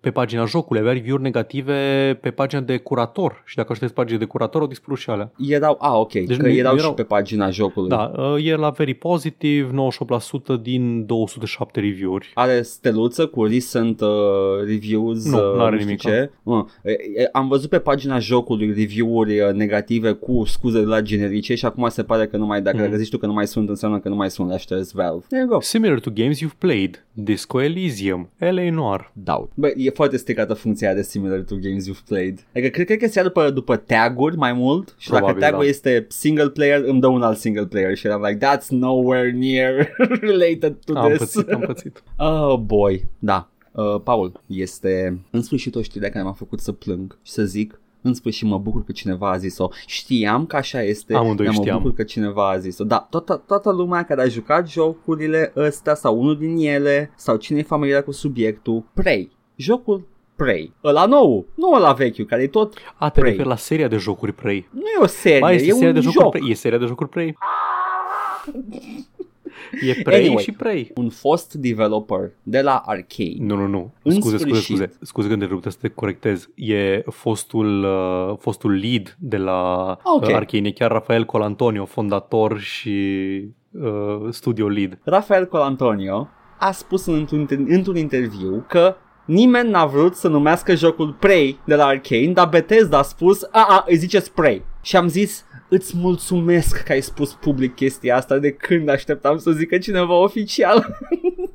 pe pagina jocului, avea review-uri negative pe pagina de curator și dacă aștepți pagina de curator, au dispărut și alea.
Erau, a, ok,
Deci
deci că
nu-
erau,
nu
și
erau-
pe pagina jocului.
Da, uh, e la very positive, 98% din 207 review-uri.
Are steluță cu recent uh, reviews
Nu,
uh,
n-are
știu
nimic.
ce. Uh, e, e, am văzut pe pagina jocului review-uri uh, negative cu scuze de la generice și acum se pare că nu mai, dacă
Mm.
mm. zici tu că nu mai sunt, înseamnă că nu mai sunt, le șters Valve. There you go.
Similar to games you've played, Disco Elysium, LA Noir.
Doubt. Bă, e foarte stricată funcția de similar to games you've played. Adică cred, cred că se ia după, după taguri mai mult și
Probabil,
dacă tagul
da.
este single player, îmi dă un alt single player și eram like, that's nowhere near related to
Am
this.
pățit, am pățit.
Oh boy, da. Uh, Paul, este în sfârșit o știre care m-a făcut să plâng și să zic în sfârșit mă bucur că cineva a zis-o. Știam că așa este,
Amândoi
dar mă
știam.
bucur că cineva a zis-o. Da, toată, toată lumea care a jucat jocurile ăstea sau unul din ele sau cine e familiar cu subiectul, Prey. Jocul Prey. Ăla nou, nu ăla vechiul, care e tot...
A, te
Prey.
referi la seria de jocuri Prey.
Nu e o serie,
Mai este
e
seria
un
de jocuri
joc.
Prey. E seria de jocuri Prey. E Prey
Anyway.
și Prey.
Un fost developer de la Arcade.
Nu, nu, nu.
În
Scuze, scuze,
sfârșit.
scuze. Scuze că te rup, să te corectez. E fostul, uh, fostul lead de la
Ok.
uh, Arcane. E chiar Rafael Colantonio, fondator și uh, studio lead.
Rafael Colantonio a spus într-un, într-un interviu că nimeni n-a vrut să numească jocul Prey de la Arcane, dar Bethesda a spus, a, a, îi ziceți Prey. Și am zis, îți mulțumesc că ai spus public chestia asta de când așteptam să zică cineva oficial.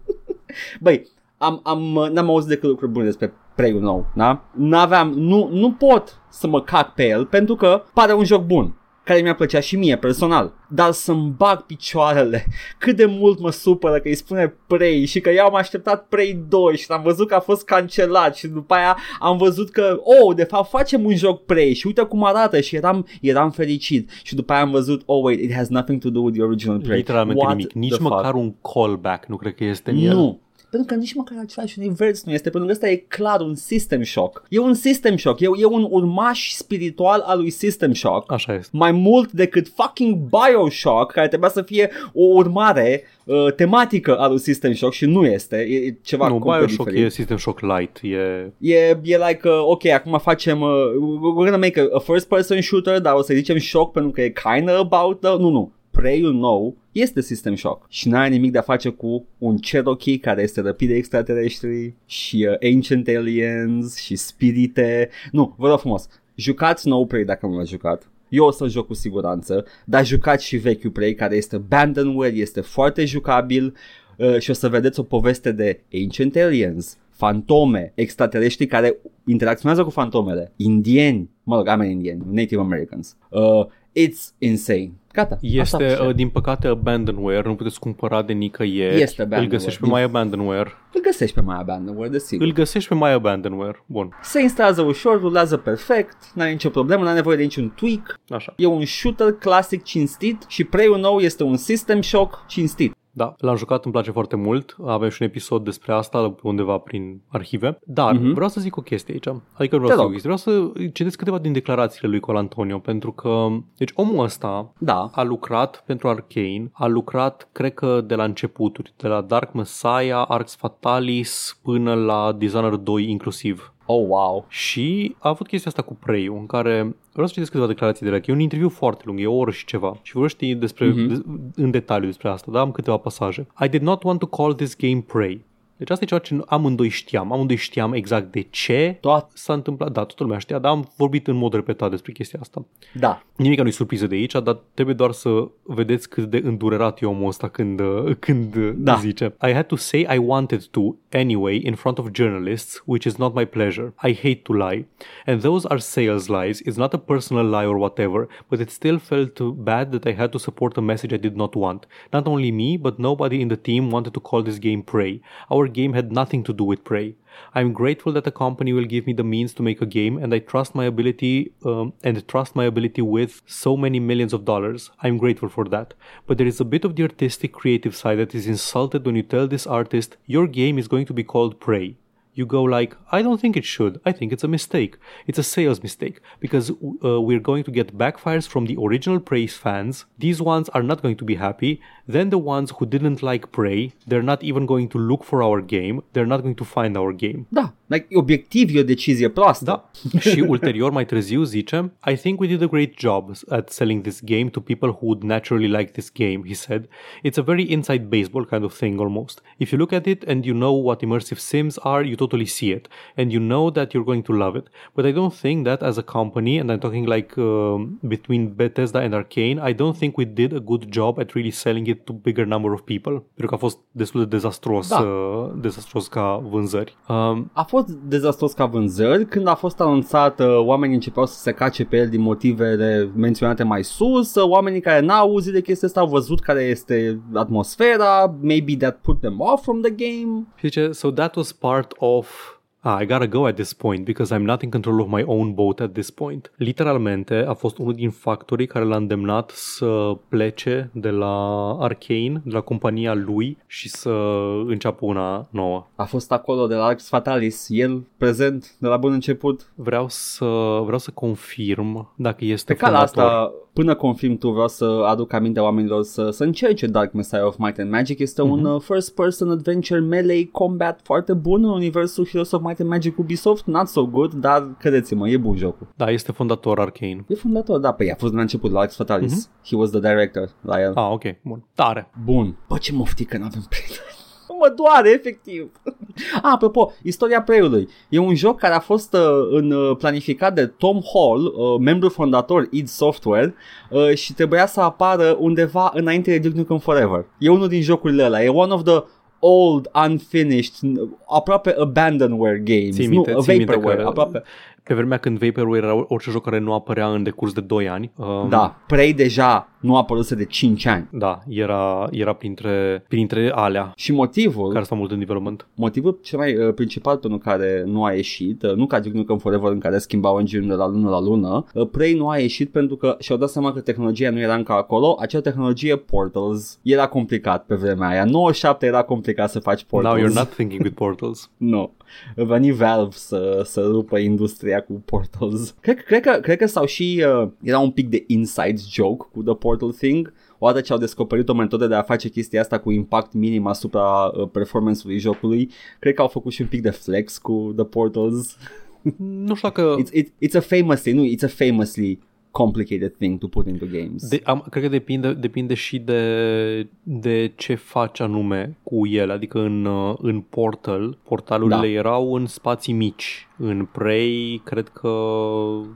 Băi, am, am, n-am auzit decât lucruri bune despre Prey-ul nou, da? N-aveam, nu, nu pot să mă cac pe el pentru că pare un joc bun. Care mi-a plăcea și mie personal. Dar să-mi bag picioarele cât de mult mă supără că îi spune Prey și că eu am așteptat Prey 2 și am văzut că a fost cancelat și după aia am văzut că, oh, de fapt facem un joc Prey și uite cum arată și eram, eram fericit și după aia am văzut, oh wait, it has nothing to do with the original Prey.
Literalmente
What
nimic. Nici
the
măcar
fuck?
un callback nu cred că este în el.
Nu. Pentru că nici măcar același univers nu este, pentru că ăsta e clar un System Shock. E un System Shock, e, e un urmaș spiritual al lui System Shock.
Așa este.
Mai mult decât fucking Bioshock, care trebuia să fie o urmare uh, tematică a lui System Shock și nu este, e, e ceva
Nu,
complet
Bioshock
diferit.
e System Shock Light. E...
E, e like, uh, ok, acum facem, uh, we're gonna make a, a first person shooter, dar o să zicem shock pentru că e kinda about the, nu, nu, Prey-ul nou este System Shock și n-are nimic de a face cu un Cherokee care este răpit de extraterestri și uh, Ancient Aliens și spirite. Nu, vă rog frumos, jucați nou Prey dacă nu l-ați jucat. Eu o să joc cu siguranță, dar jucați și vechiul Prey care este abandonware, este foarte jucabil uh, și o să vedeți o poveste de Ancient Aliens, fantome, extraterestri care interacționează cu fantomele, indieni, mă rog, oameni indieni, Native Americans. Uh, it's insane. Gata. asta
Este,
am
uh, din păcate, abandonware, nu puteți cumpăra de nicăieri.
Este
Îl
abandonware.
găsești pe My Abandonware.
Îl găsești pe mai abandonware, desigur.
Îl găsești pe My Abandonware. Bun,
Se instalează ușor, rulează perfect, n-are nicio problemă, n-are nevoie de niciun tweak.
așa.
E un shooter clasic cinstit și Prey-ul nou este un System Shock cinstit.
Da, l-am jucat, îmi place foarte mult. Avem și un episod despre asta undeva prin arhive. Dar
Mhm.
vreau să zic o chestie aici. Adică vreau
Te
să zic o
rog.
chestie. Vreau să citesc câteva din declarațiile lui Col Antonio, pentru că, deci omul ăsta
Da.
a lucrat pentru Arcane, a lucrat, cred că de la începuturi, de la Dark Messiah, Arx Fatalis, până la Dishonored 2 inclusiv.
Oh, wow.
Și a avut chestia asta cu prey în care vreau să citesc câteva declarații de la el. E un interviu foarte lung, e o oră și ceva. Și vorbește despre,
Mhm.
de, în detaliu despre asta, da? Am câteva pasaje. I did not want to call this game Prey. Deci asta e ceva ce amândoi știam. Amândoi știam exact de ce
Toat.
s-a întâmplat. Da, toată lumea știa, dar am vorbit în mod repetat despre chestia asta.
Da.
Nimic nu-i surpriză de aici, dar trebuie doar să vedeți cât de îndurerat e omul ăsta când, uh, când uh,
Da.
zice I had to say I wanted to anyway in front of journalists, which is not my pleasure. I hate to lie. And those are sales lies. It's not a personal lie or whatever, but it still felt bad that I had to support a message I did not want. Not only me, but nobody in the team wanted to call this game Prey. Our game had nothing to do with Prey. I'm grateful that the company will give me the means to make a game, and I trust my ability um, and trust my ability with so many millions of dollars. I'm grateful for that. But there is a bit of the artistic, creative side that is insulted when you tell this artist your game is going to be called Prey. You go like, I don't think it should. I think it's a mistake. It's a sales mistake because uh, we're going to get backfires from the original Prey fans. These ones are not going to be happy. Then the ones who didn't like Prey, they're not even going to look for our game. They're not going to find our game.
Da. Like, obiectiv e o decizie proastă.
Da. și ulterior, mai târziu, zice I think we did a great job at selling this game to people who would naturally like this game, he said. It's a very inside baseball kind of thing almost. If you look at it and you know what immersive sims are, you totally see it. And you know that you're going to love it. But I don't think that as a company, and I'm talking like um, between Bethesda and Arcane, I don't think we did a good job at really selling it to bigger number of people. Pentru că a fost destul de dezastros,
Da.
uh, dezastros ca vânzări. Um,
A fost dezastros ca vânzări. Când a fost anunțat, uh, oamenii începeau să se cace pe el din motivele menționate mai sus. Uh, Oamenii care n-au auzit de chestia asta au văzut care este atmosfera. Maybe that put them off from the game.
Și zice, so that was part of Ah, I gotta go at this point because I'm not in control of my own boat at this point. Literalmente a fost unul din factorii care l-a îndemnat să plece de la Arcane, de la compania lui și să înceapă una nouă.
A fost acolo de la Arx Fatalis, el prezent de la bun început.
Vreau să, vreau să confirm dacă este
Pe calea
fondator.
asta, până confirm tu, vreau să aduc aminte oamenilor să, să încerce Dark Messiah of Might and Magic. Este mm-hmm. un uh, first-person adventure melee combat foarte bun în universul Heroes of Might and Magic Ubisoft. Not so good, dar credeți-mă, e bun jocul.
Da, este fondator Arcane.
E fondator, da, pe a fost de la început la Arx Fatalis. Mm-hmm. He was the director la el.
Ah, ok, bun. Tare.
Bun. Bă, ce moftic că n-avem prieteni. Mă doare, efectiv. Ah, apropo, istoria Prey-ului. E un joc care a fost uh, în, uh, planificat de Tom Hall, uh, membru fondator id Software, uh, și trebuia să apară undeva înainte de Duke Nukem Forever. E unul din jocurile ăla. E one of the old, unfinished, n- aproape abandonware games.
Ții minte,
nu,
ții minte
vaporware,
că
aproape.
Pe vremea când Vaporware era orice joc care nu apărea în decurs de 2 ani. Um,
Da, Prey deja nu a apărut de 5 ani.
Da, era, era printre, printre alea
Și motivul,
care stau mult în development.
motivul cel mai uh, principal pentru care nu a ieșit, uh, nu ca Duke Nukem Forever în care schimbau engine de la lună la lună, uh, Prey nu a ieșit pentru că și-au dat seama că tehnologia nu era încă acolo, acea tehnologie Portals era complicat pe vremea aia. 97 era complicat să faci Portals.
Now you're not thinking with portals.
Nu. Va veni Valve să, să rupă industria cu Portals. Cred, cred, că, cred că sau și uh, era un pic de inside joke cu The Portal Thing. Odată ce au descoperit o metodă de a face chestia asta cu impact minim asupra uh, performance-ului jocului, cred că au făcut și un pic de flex cu The Portals.
Nu știu dacă...
It's, it, it's a famously, nu, it's a famously complicated thing to put into games.
De, am, cred că depinde, depinde și de, de ce faci anume cu ele. Adică în, uh, în Portal, portalurile
Da.
erau în spații mici. În Prey, cred că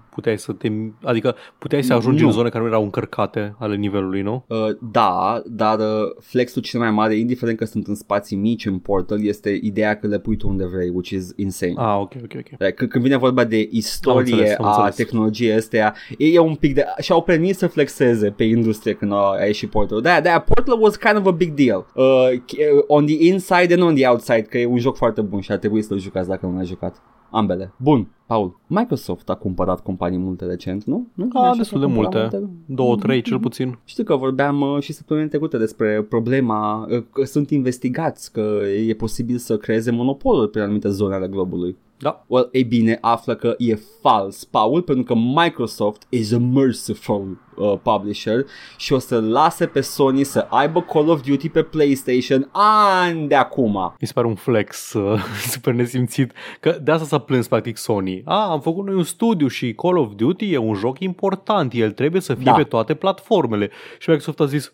puteai să te... Adică puteai să ajungi
Nu.
în zone care nu erau încărcate ale nivelului, nu?
Uh, da, dar uh, flexul cel mai mare, indiferent că sunt în spații mici în Portal, este ideea că le pui tu unde vrei, which is insane.
Ah, ok, ok, ok.
Like, Când când vine vorba de istorie
Am înțeles, am
a
înțeles.
tehnologiei astea, e, e un pic de... și-au permis să flexeze pe industrie când a, a ieșit Portal. De-aia, de-aia Portal was kind of a big deal. Uh, ch- on the inside and on the outside, că e un joc foarte bun și ar trebui să-l jucați dacă nu l-ai jucat. Ambele. Bun, Paul. Microsoft a cumpărat companii multe recent, nu? nu?
Ah,
Așa
destul
că a
de
cumpărat
multe. Două, trei cel puțin.
știu că vorbeam uh, și săptămâna trecută despre problema uh, că sunt investigați, că e posibil să creeze monopoluri pe anumite zone ale globului.
Da.
Well, ei bine, află că e fals, Paul, pentru că Microsoft is a merciful uh, publisher și o să lase pe Sony să aibă Call of Duty pe PlayStation ani de acum.
Mi se pare un flex uh, super nesimțit că de asta s-a plâns practic Sony. A, am făcut noi un studiu și Call of Duty e un joc important, el trebuie să fie
Da.
pe toate platformele. Și Microsoft a zis,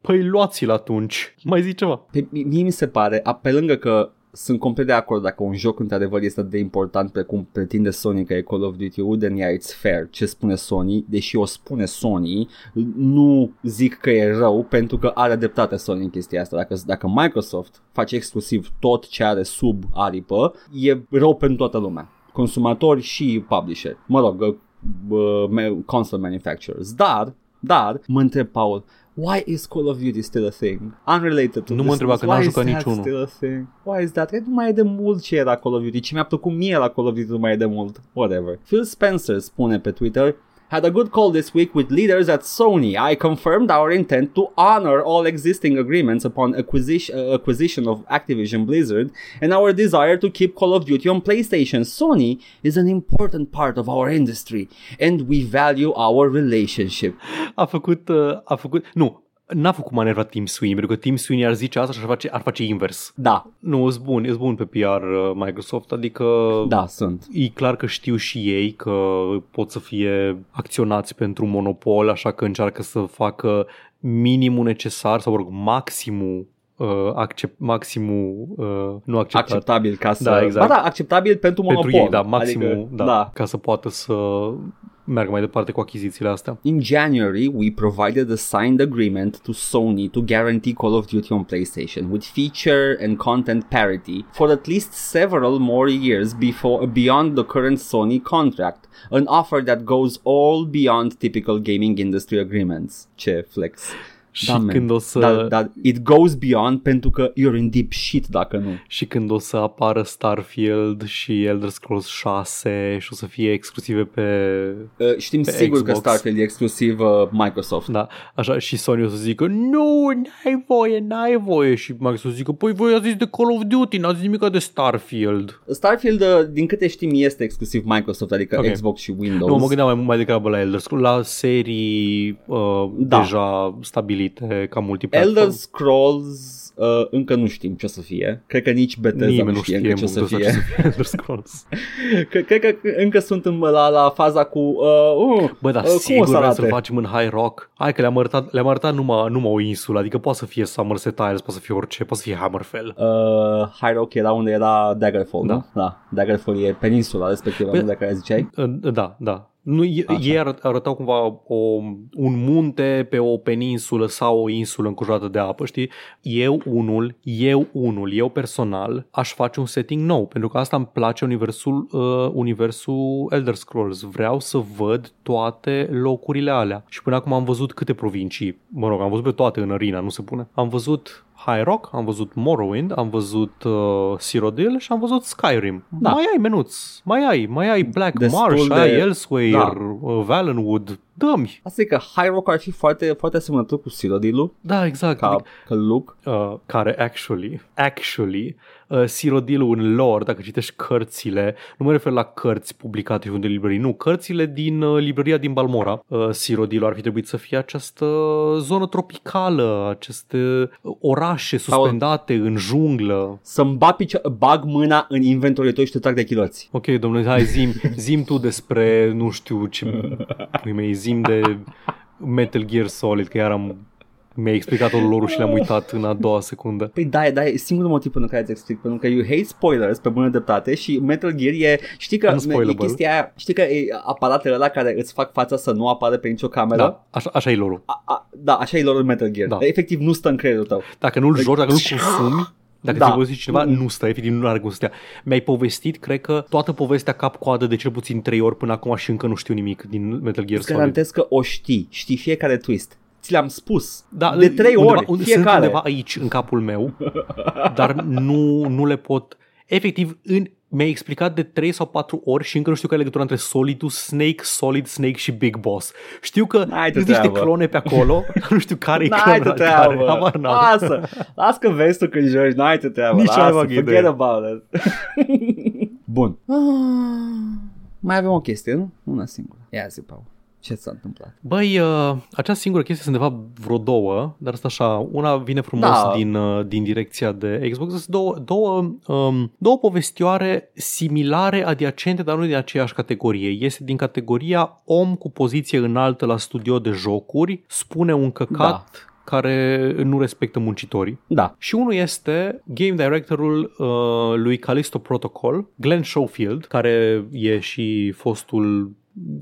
păi luați-l atunci. Mai zi ceva.
Pe, mie mi se pare, a, pe lângă că sunt complet de acord dacă un joc într-adevăr este atât de important precum pretinde Sony că e Call of Duty, then yeah, it's fair ce spune Sony, deși o spune Sony, nu zic că e rău pentru că are dreptate Sony în chestia asta. Dacă, dacă Microsoft face exclusiv tot ce are sub aripă, e rău pentru toată lumea. Consumatori și publisher. Mă rog, uh, uh, ma- console manufacturers. Dar, dar, mă întreb, Paul, Why is Call of Duty still a thing? Unrelated to
Nu mă
this
întreba
news.
că n-am
Why is
jucat
that
niciunul.
Still a thing? Why is that? Cred că nu mai e de mult ce era Call of Duty. Ce mi-a plăcut mie la Call of Duty nu mai e de mult. Whatever. Phil Spencer spune pe Twitter Had a good call this week with leaders at Sony. I confirmed our intent to honor all existing agreements upon acquisition, uh, acquisition of Activision Blizzard and our desire to keep Call of Duty on PlayStation. Sony is an important part of our industry and we value our relationship.
A făcut, uh, a făcut, nu, n-a făcut manevra Tim Sweeney, pentru că Tim Sweeney ar zice asta și ar face, ar face invers.
Da,
Nu, e bun, e bun pe PR uh, Microsoft, adică
da, sunt.
E clar că știu și ei că pot să fie acționați pentru un monopol, așa că încearcă să facă minimul necesar sau, mă rog, maximul uh, accept, maximul uh, nu acceptat
acceptabil ca să...
Da, exact.
Ba da, acceptabil pentru monopol.
pentru ei, da, maximul,
Adică,
da, da, ca să poată să meargă mai departe cu achizițiile astea.
In January, we provided a signed agreement to Sony to guarantee Call of Duty on PlayStation with feature and content parity for at least several more years before beyond the current Sony contract, an offer that goes all beyond typical gaming industry agreements. Ce flex.
Și
man.
când o să
Dar, dar it goes beyond pentru că you're in deep shit dacă nu.
și când o să apară Starfield și Elder Scrolls 6 și o să fie exclusive pe
Uh, știm
Pe
sigur că
Xbox.
Starfield e exclusiv uh, Microsoft.
Da, așa și Sony o să zică Nu, n-ai voie, n-ai voie Și Microsoft o să zică Păi voi ați zis de Call of Duty, n-ați zis nimic de Starfield
Starfield, uh, din câte știm, este exclusiv Microsoft, adică
Ok.
Xbox și Windows.
Nu, mă gândeam mai, mai degrabă la Elder Scrolls La serii uh,
Da.
deja stabilite ca multiplatform
Elder Scrolls uh, încă nu știm ce o să fie. Cred că nici Bethesda
Nimeni
nu
nu
știe
știe
încă ce o să
ce
fie.
să fie Elder Scrolls
Cred, cred că încă sunt în, la, la faza cu... Uh, uh,
Bă, dar
uh, cum o
sigur
să
vrem
arate?
să-l facem în High Rock Hai că le-am arătat, le-am arătat numai, numai o insulă Adică poate să fie Somerset Isles, poate să fie orice Poate să fie Hammerfell
Uh, High Rock era unde era Daggerfall,
Da.
nu? Da, Daggerfall e peninsula respectivă,
Bă-
nu de care ziceai.
Uh, Da, da Nu, e-
Așa.
ei arăt, arătau cumva o, un munte pe o peninsulă sau o insulă înconjurată de apă, știi? Eu unul, eu unul, eu personal aș face un setting nou, pentru că asta îmi place universul, uh, universul Elder Scrolls. Vreau să văd toate locurile alea. Și până acum am văzut câte provincii, mă rog, am văzut pe toate în arena, nu se pune. Am văzut High Rock, am văzut Morrowind, am văzut uh, Cyrodiil și am văzut Skyrim.
Da.
Mai ai menuț, mai ai, mai ai Black
Destul
Marsh,
de-
ai Elsewhere,
Da.
uh, Valenwood, dă-mi.
Asta e că High Rock ar fi foarte, foarte asemănător cu Cyrodiil
Da, exact.
ca, ca look.
uh, care actually, actually, uh, Cyrodiil în lore, dacă citești cărțile, nu mă refer la cărți publicate în de librării, nu, cărțile din uh, librăria din Balmora, uh, Cyrodiil ar fi trebuit să fie această zonă tropicală, aceste uh, orașe suspendate în junglă.
Să-mi bag, picio- bag mâna în inventory tău și te trag de chiloți.
Ok, domnule, hai zim, zim tu despre, nu știu ce, pui mei, zim de Metal Gear Solid, că iar am mi-ai explicat-o lor și le-am uitat în a doua secundă.
Păi da, da, e singurul motiv pentru care îți explic, pentru că you hate spoilers pe bună dreptate și Metal Gear e, știi că e
Unspoilable.
chestia aia, știi că e aparatele ăla care îți fac fața să nu apară pe nicio cameră?
Da, așa, așa e lorul.
A, a, da, așa e lor în Metal Gear.
Da.
Efectiv nu stă în creierul tău.
Dacă nu-l joci, dacă nu-l consumi, dacă
Da.
ți-a povestit cineva, nu stă, efectiv nu are cum să stea. Mi-ai povestit, cred că, toată povestea cap-coadă de cel puțin 3 ori până acum și încă nu știu nimic din Metal Gear
Îți
Solid.
garantez că o știi, știi fiecare twist. Ți le-am spus.
Da,
de trei
undeva,
ori,
unde,
fiecare.
Sunt undeva aici, în capul meu, dar nu, nu le pot... Efectiv, în, mi-ai explicat de 3 sau 4 ori și încă nu știu care e legătura între Solidus Snake, Solid Snake și Big Boss. Știu că
N-ai tu
sunt niște
treabă.
clone pe acolo, dar nu știu care e
N-ai tu
clonul care.
treabă.
Habar n-am.
Lasă. Lasă că vezi tu când joci. N-ai tu treabă.
Nici
Lasă.
n-ai bag
Forget
idee.
about it. Bun. Ah, mai avem o chestie, nu? Una singură. Ia zi, Paul. Ce s-a întâmplat?
Băi, uh, acea singură chestie sunt de fapt vreo două, dar asta așa, una vine frumos
Da.
din, uh, din direcția de Xbox. Sunt două, două, um, două povestioare similare, adiacente, dar nu din aceeași categorie. Este din categoria om cu poziție înaltă la studio de jocuri, spune un căcat
Da.
care nu respectă muncitorii.
Da.
Și unul este game directorul uh, lui Callisto Protocol, Glenn Schofield, care e și fostul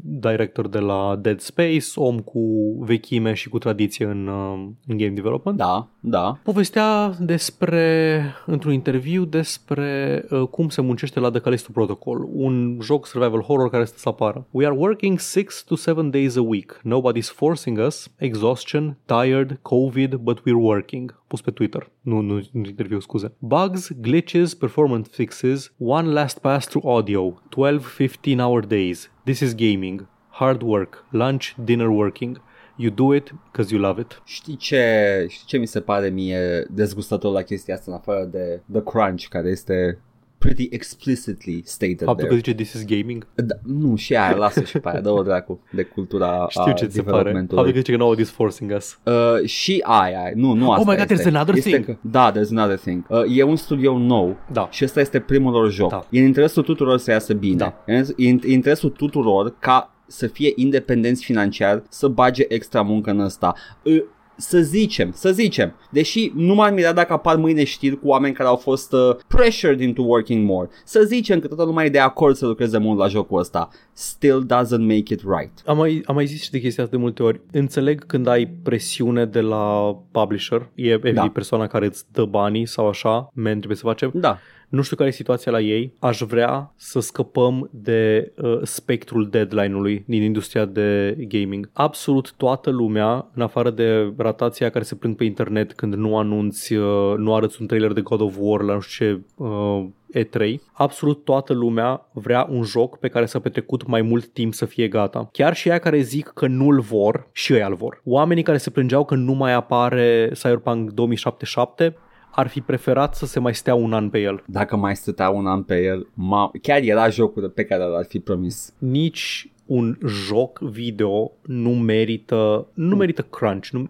director de la Dead Space, om cu vechime și cu tradiție în, uh, în game development.
Da, da.
Povestea despre, într-un interviu, despre uh, cum se muncește la The Callisto Protocol, un joc survival horror care stă să apară. We are working 6 to 7 days a week. Nobody's forcing us. Exhaustion, tired, COVID, but we're working. Pus pe Twitter. Nu, nu, nu interviu, scuze. Bugs, glitches, performance fixes, one last pass through audio, 12-15 hour days. This is gaming. Hard work, lunch, dinner working. You do it because you love it.
Știi ce, știi ce mi se pare mie dezgustător la chestia asta în afară de The Crunch, care este pretty explicitly stated
Faptul
there.
că zice this is gaming.
Da, nu, și aia, lasă și pe aia, dă-o dracu de cultura
Știu
a
ce ți se pare.
developmentului.
Faptul că zice că nobody's forcing us.
Uh, și aia, nu, nu asta
Oh my God,
este.
there's another
este
thing.
Că, da, there's another thing. Uh, e un studio nou
Da.
și ăsta este primul lor joc.
Da.
E în interesul tuturor să iasă bine.
Da.
E în e în interesul tuturor ca să fie independenți financiar, să bage extra muncă în ăsta. Uh, să zicem, să zicem, deși nu m-ar mira dacă apar mâine știri cu oameni care au fost uh, pressured into working more, să zicem că toată lumea e de acord să lucreze mult la jocul ăsta, still doesn't make it right.
Am mai, am mai zis și de chestia asta de multe ori. Înțeleg când ai presiune de la publisher, e evident
Da.
persoana care îți dă banii sau așa, men, trebuie să facem.
Da,
Nu știu care e situația la ei. Aș vrea să scăpăm de uh, spectrul deadline-ului din industria de gaming. Absolut toată lumea, în afară de ratația care se plâng pe internet când nu anunți, uh, nu arăți un trailer de God of War la nu știu ce uh, E3, absolut toată lumea vrea un joc pe care s-a petrecut mai mult timp să fie gata. Chiar și aia care zic că nu-l vor, și ei îl vor. Oamenii care se plângeau că nu mai apare Cyberpunk 2077 ar fi preferat să se mai stea un an pe el.
dacă mai stătea un an pe el, ma, chiar era jocul pe care l-ar fi promis.
Nici un joc video nu merită, nu merită crunch, nu,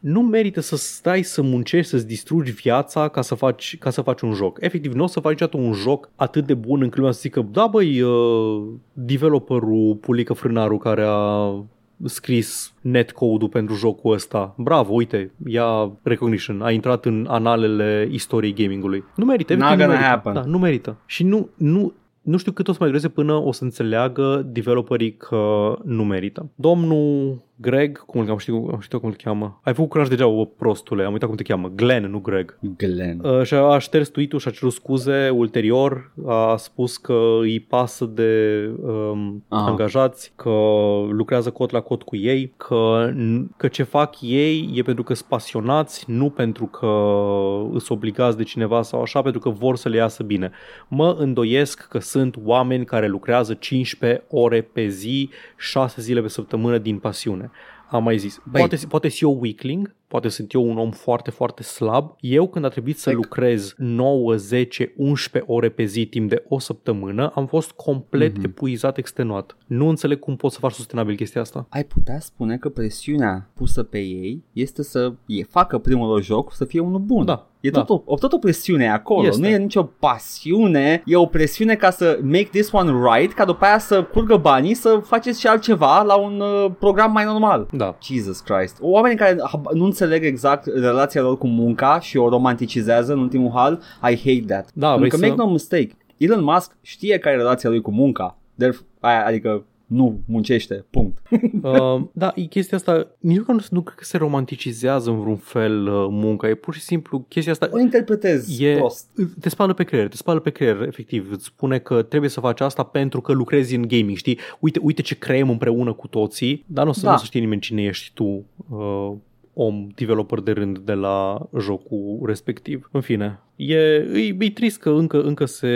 nu merită să stai să muncești, să-ți distrugi viața ca să faci, ca să faci un joc. Efectiv, nu o să faci niciodată un joc atât de bun încât lumea să zică, da băi, uh, developerul Pulică Frânaru care a scris netcode-ul pentru jocul ăsta. Bravo, uite, ia recognition, a intrat în analele istoriei gamingului. Nu merită,
Not
efectiv, nu
gonna
merită.
happen.
Da, nu merită. Și nu, nu, nu știu cât o să mai dureze până o să înțeleagă developerii că nu merită. Domnul Greg, cum îl cheamă, știu, știu cum îl cheamă. Ai făcut curaj deja, o prostule, am uitat cum te cheamă. Glenn, nu Greg.
Glenn.
Uh, și a șters tweet-ul și a cerut scuze ulterior, a spus că îi pasă de um,
Aha.
angajați, că lucrează cot la cot cu ei, că, că ce fac ei e pentru că sunt pasionați, nu pentru că îs obligați de cineva sau așa, pentru că vor să le iasă bine. Mă îndoiesc că sunt oameni care lucrează 15 ore pe zi, 6 zile pe săptămână din pasiune. Am mai zis.
Băi.
Poate, poate și eu weakling, poate sunt eu un om foarte, foarte slab. Eu când a trebuit să
Like-
lucrez 9, 10, 11 ore pe zi timp de o săptămână, am fost complet
Mhm.
mm-hmm. epuizat, extenuat. Nu înțeleg cum poți să faci sustenabil chestia asta.
Ai putea spune că presiunea pusă pe ei este să e, facă primul lor joc să fie unul bun.
Da,
E
da.
tot, o, tot o presiune acolo,
Este.
nu e nicio pasiune, e o presiune ca să make this one right, ca după aia să curgă banii să faceți și altceva la un uh, program mai normal.
Da.
Jesus Christ. Oamenii care hab- nu înțeleg exact relația lor cu munca și o romanticizează în ultimul hal, I hate that.
Da,
Pentru
vrei
că
să-
make no mistake, Elon Musk știe care e relația lui cu munca. Theref- aia, adică nu muncește, punct.
Uh, da, e chestia asta, nici măcar nu, nu cred că se romanticizează în vreun fel uh, munca, e pur și simplu chestia asta
O interpretez
e,
prost.
te spală pe creier, te spală pe creier, efectiv, îți spune că trebuie să faci asta pentru că lucrezi în gaming, știi? Uite, uite ce creăm împreună cu toții, dar nu o să,
Da.
nu o să știe nimeni cine ești tu, uh, om developer de rând de la jocul respectiv. În fine, e, e, e trist că încă, încă se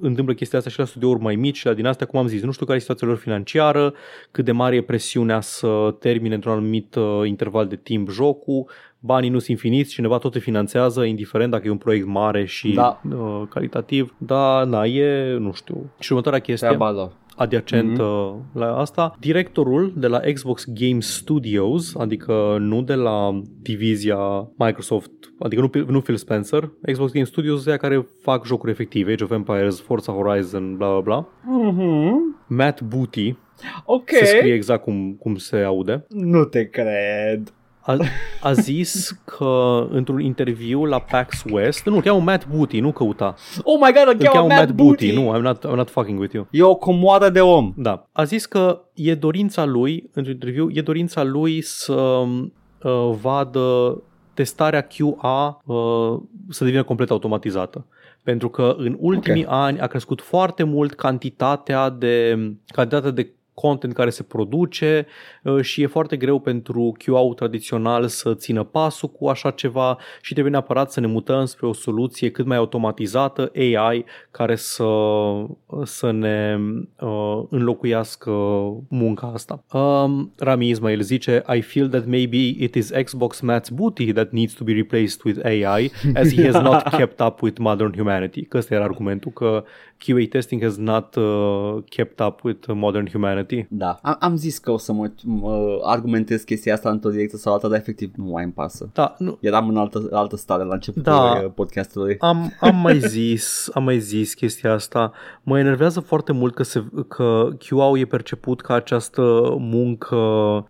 întâmplă chestia asta și la studiouri mai mici și la din astea, cum am zis, nu știu care e situația lor financiară, cât de mare e presiunea să termine într-un anumit uh, interval de timp jocul, banii nu sunt infiniți, cineva tot te finanțează, indiferent dacă e un proiect mare și
Da.
uh, calitativ. Da, na, e, nu știu. Și următoarea chestie
Treaba lor.
Adiacent
Mhm.
mm-hmm. la asta. Directorul de la Xbox Game Studios, adică nu de la divizia Microsoft, adică nu, nu Phil Spencer, Xbox Game Studios e care fac jocuri efective, Age of Empires, Forza Horizon, bla bla bla.
Mhm.
Matt Booty,
Ok.
se scrie exact cum, cum se aude,
Nu te cred.
A, a zis că într-un interviu la PAX West, nu, îl cheamă Matt Booty, nu căuta,
Oh my god, îl
îl
cheamă Matt Booty.
nu, I'm not, I'm not fucking with you.
E o comoară de om.
Da. A zis că e dorința lui, într-un interviu, e dorința lui să uh, vadă testarea QA uh, să devină complet automatizată. Pentru că în ultimii okay. ani a crescut foarte mult cantitatea de, cantitatea de content care se produce uh, și e foarte greu pentru QA tradițional să țină pasul cu așa ceva și trebuie neapărat să ne mutăm spre o soluție cât mai automatizată, AI, care să, să ne uh, înlocuiască munca asta. Um, Rami Ismail zice I feel that maybe it is Xbox Matt's booty that needs to be replaced with AI as he has not kept up with modern humanity. Că ăsta era argumentul, că QA testing has not uh, kept up with modern humanity.
Da. Am, am zis că o să mă uh, argumentez chestia asta într-o direcție sau alta, dar efectiv nu mai îmi pasă.
Da, nu,
Eram în altă, altă stare la începutul
Da.
uh, podcastului.
Am, am mai zis, am mai zis chestia asta. Mă enervează foarte mult că, se, că QA e perceput ca această muncă,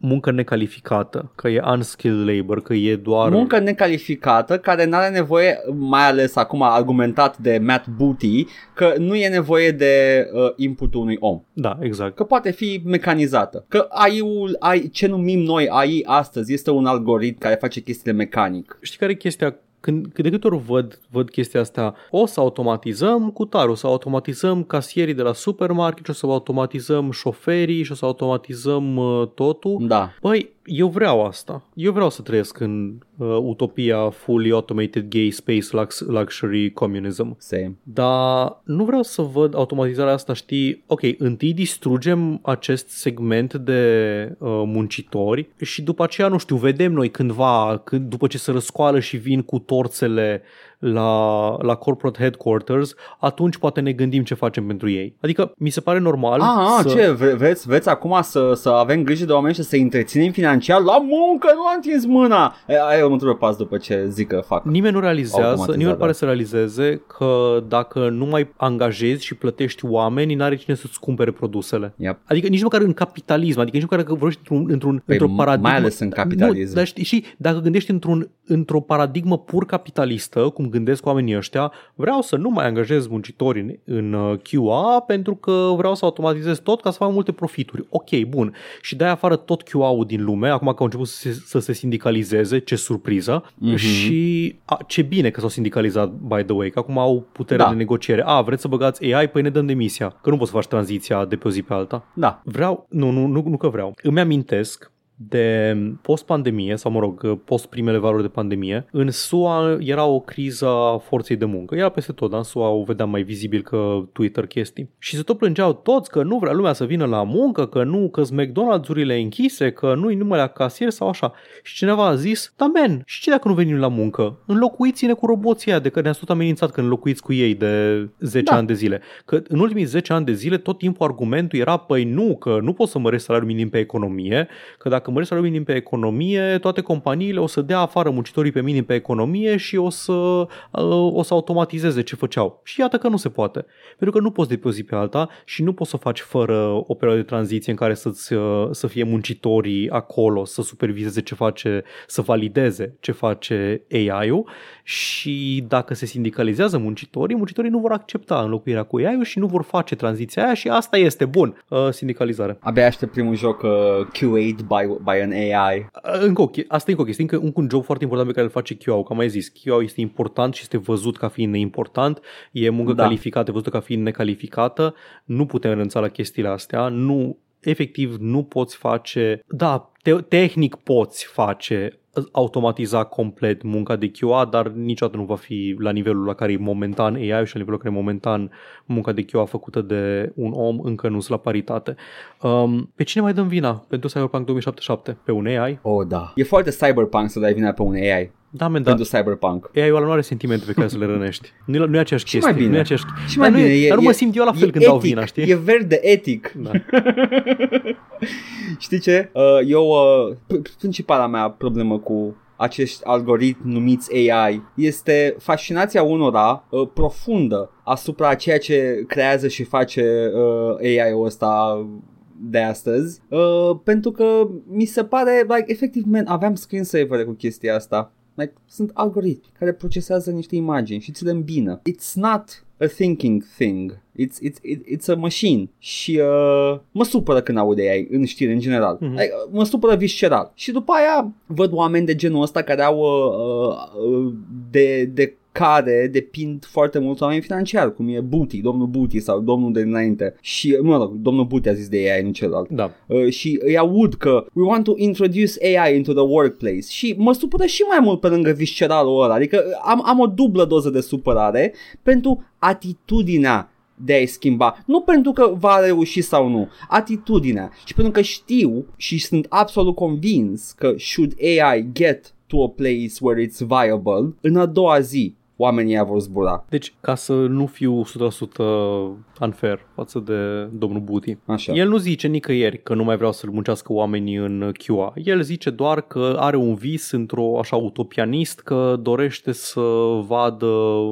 muncă necalificată, că e unskilled labor, că e doar...
Muncă necalificată care nu are nevoie, mai ales acum argumentat de Matt Booty, că nu e nevoie de uh, inputul unui om.
Da, exact.
Că poate fi mecanizată. Că AI-ul, AI, ce numim noi AI astăzi este un algoritm care face chestiile mecanic.
Știi care e chestia? Când, când de câte ori văd, văd chestia asta, o să automatizăm cutarul, o să automatizăm casierii de la supermarket, o să automatizăm șoferii și o să automatizăm uh, totul.
Da.
Băi, eu vreau asta. Eu vreau să trăiesc în uh, utopia fully automated gay space lux- luxury communism.
Same.
Dar nu vreau să văd automatizarea asta, știi, ok, întâi distrugem acest segment de uh, muncitori și după aceea, nu știu, vedem noi cândva, când, după ce se răscoală și vin cu torțele la, la corporate headquarters, atunci poate ne gândim ce facem pentru ei. Adică mi se pare normal
Ah,
să...
ce, vre- vreți, vreți acum să, să avem grijă de oameni și să-i întreținem financiar? La muncă, nu am întins mâna! E, aia e următorul pas după ce zic că fac.
Nimeni nu realizează,
Automatizat,
nimeni nu pare
da.
să realizeze că dacă nu mai angajezi și plătești oameni, n-are cine să-ți cumpere produsele.
Yep.
Adică nici măcar în capitalism, adică nici măcar că vorbești într-un, într-un,
Păi,
într-o paradigmă.
mai ales în capitalism.
Nu, dar știi, și dacă gândești într-un, într-o paradigmă pur capitalistă, cum gândesc oamenii ăștia, vreau să nu mai angajez muncitori în, în uh, QA pentru că vreau să automatizez tot ca să fac multe profituri. Ok, bun. Și dai afară tot QA-ul din lume, acum că au început să se, să se sindicalizeze, ce surpriză. Mm-hmm. Și a, ce bine că s-au sindicalizat, by the way, că acum au putere
Da.
de negociere. A, vreți să băgați AI? Păi ne dăm demisia. Că nu poți să faci tranziția de pe o zi pe alta.
Da.
Vreau, nu, nu, nu, nu că vreau. Îmi amintesc de post-pandemie, sau mă rog, post primele valori de pandemie, în SUA era o criză a forței de muncă. Era peste tot, dar în SUA o vedeam mai vizibil că Twitter chestii. Și se tot plângeau toți că nu vrea lumea să vină la muncă, că nu, că sunt McDonald's-urile închise, că nu-i numai la casier sau așa. Și cineva a zis, da men, și ce dacă nu venim la muncă? Înlocuiți-ne cu roboții aia de că ne-ați tot amenințat că înlocuiți cu ei de 10
Da.
ani de zile. Că în ultimii 10 ani de zile tot timpul argumentul era, păi nu, că nu poți să mărești salariul minim pe economie, că dacă mărești salariul minim pe economie, toate companiile o să dea afară muncitorii pe minim pe economie și o să, uh, o să automatizeze ce făceau. Și iată că nu se poate. Pentru că nu poți de pe o zi pe alta și nu poți să o faci fără o perioadă de tranziție în care să-ți, uh, să fie muncitorii acolo, să superviseze ce face, să valideze ce face AI-ul și dacă se sindicalizează muncitorii, muncitorii nu vor accepta înlocuirea cu AI-ul și nu vor face tranziția aia și asta este bun, uh, sindicalizare.
Abia aștept primul joc uh, QA'd by, by an AI.
Uh, Încă o, che- asta e încă o chestie, încă încă un job foarte important pe care îl face QA, că am mai zis, QA este important și este văzut ca fiind neimportant, e muncă
Da.
calificată, e văzută ca fiind necalificată, nu putem renunța la chestiile astea, nu, efectiv nu poți face, da, te- tehnic poți face automatiza complet munca de QA, dar niciodată nu va fi la nivelul la care e momentan AI și la nivelul la care e momentan munca de QA făcută de un om, încă nu sunt la paritate. Um, pe cine mai dăm vina pentru Cyberpunk 2077? Pe un AI?
Oh, da. E foarte cyberpunk să dai vina pe un AI
Da, men,
da.
da.
pentru cyberpunk.
AI-ul ăla nu are sentimente pe care să le rănești. Nu e, nu e aceeași
Și
chestie.
mai bine.
Nu e aceeași...
Și mai
dar
bine,
nu e,
e,
dar nu
e,
mă simt eu la fel
e
când dau
etic,
vina, știi?
E verde etic.
Da.
Știi ce? Uh, eu, uh, p- principala mea problemă cu acești algoritmi numiți AI este fascinația unora uh, profundă asupra ceea ce creează și face uh, AI-ul ăsta de astăzi uh, pentru că mi se pare like, efectiv man, aveam screensaver cu chestia asta like, sunt algoritmi care procesează niște imagini și ți le îmbină it's not a thinking thing It's, it's, it- it's a machine și uh, mă supără când aud de AI în știri în general.
Mhm.
Mm-hmm. Like, mă supără visceral. Și după aia văd oameni de genul ăsta care au uh, uh, de, de care depind foarte mult oameni financiari, cum e Booty, domnul Booty sau domnul de dinainte. Și, mă rog, domnul Booty a zis de AI, nu celălalt.
Da.
Uh, și îi aud că we want to introduce AI into the workplace și mă supără și mai mult pe lângă visceralul ăla, adică am, am o dublă doză de supărare pentru atitudinea de a-i schimba. Nu pentru că va reuși sau nu, atitudinea. Și pentru că știu și sunt absolut convins că should AI get to a place where it's viable, în a doua zi oamenii ăia vor zbura.
Deci, ca să nu fiu 100% unfair față de domnul Buti,
Așa.
el nu zice nicăieri că nu mai vreau să-l muncească oamenii în QA. El zice doar că are un vis într-o așa utopianist că dorește să vadă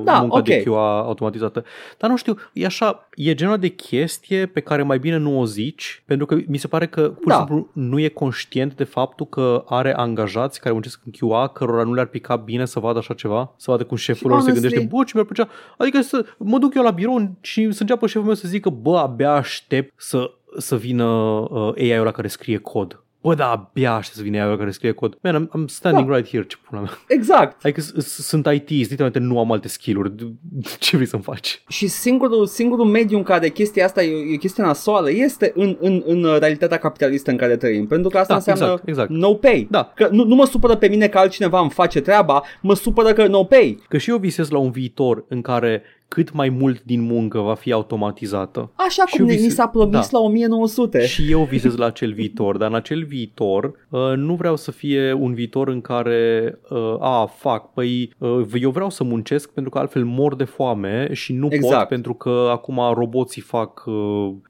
Da,
munca
ok.
de QA automatizată. Dar nu știu, e așa, e genul de chestie pe care mai bine nu o zici, pentru că mi se pare că pur și
Da.
simplu nu e conștient de faptul că are angajați care muncesc în QA, cărora nu le-ar pica bine să vadă așa ceva, să vadă cum șeful lor se
honestly-
gândește, bă, ce mi-ar plăcea. Adică să mă duc eu la birou și să înceapă șeful meu să zică, bă, abia aștept să, să vină uh, AI-ul ăla care scrie cod. Bă, da, abia aștept să vină AI-ul ăla care scrie cod. Man, I'm, I'm standing
Da.
right here, ce pula mea.
Exact.
Adică s- s- sunt IT, literalmente nu am alte skill-uri. Ce vrei să-mi faci?
Și singurul, singurul mediu în care chestia asta e, e chestia nasoală este în, în, în uh, realitatea capitalistă în care trăim. Pentru că asta
Da,
înseamnă
exact, exact.
no pay.
Da.
Că nu, nu mă supără pe mine că altcineva îmi face treaba, mă supără că no pay.
Că și eu visez la un viitor în care cât mai mult din muncă va fi automatizată.
Așa
Și
cum
eu
ne,
vise-
ni s-a promis
da.
la 1900.
Și eu visez la acel viitor, dar în acel viitor uh, nu vreau să fie un viitor în care, uh, a, fac, păi uh, eu vreau să muncesc pentru că altfel mor de foame și nu pot
Exact.
pentru că acum roboții fac, uh,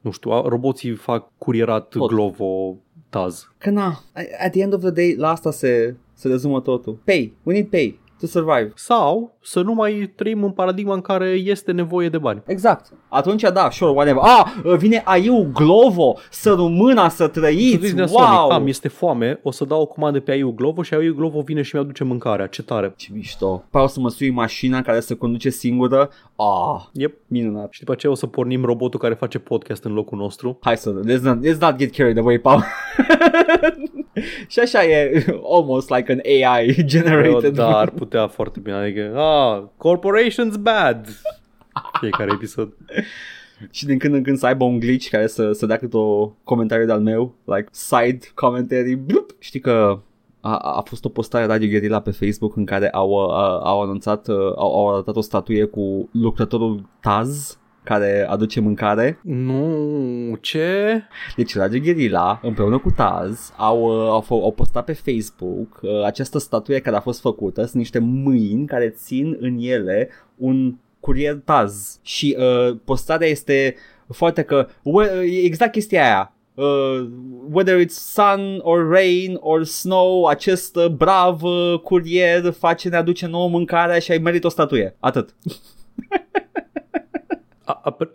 nu știu, a- roboții fac curierat
Tot.
Glovo Taz.
Că na, at the end of the day, la asta se, se rezumă totul. Pay, we need pay. To survive.
Sau să nu mai trăim în paradigma în care este nevoie de bani.
Exact. Atunci da, sure, whatever. Ah, vine Aiu Glovo să rămâna să trăiți.
Wow! Sonic, am, este foame, o să dau o comandă pe Aiu Glovo și Aiu Glovo vine și mi-aduce mâncarea. Ce tare.
Ce mișto. Păi o să mă sui mașina care se conduce singură. Ah,
yep.
minunat.
Și după aceea o să pornim robotul care face podcast în locul nostru.
Hai să, let's not, let's not get carried away, Paul. și așa e almost like an AI generated.
Da, ar putea foarte bine. Adică, ah, corporations bad. Fiecare episod.
și din când în când să aibă un glitch care să, să dea cât o comentariu de-al meu, like side commentary. Blup. Știi că a, a fost o postare Radio Guerilla pe Facebook în care au, a, au anunțat, au, au arătat o statuie cu lucrătorul Taz care aduce mâncare.
Nu, ce?
Deci Radio Guerilla împreună cu Taz au, au, au postat pe Facebook această statuie care a fost făcută. Sunt niște mâini care țin în ele un curier Taz și uh, postarea este foarte că exact chestia aia uh, whether it's sun or rain or snow, acest uh, brav uh, curier face, ne aduce nouă mâncarea și ai merit o statuie. Atât.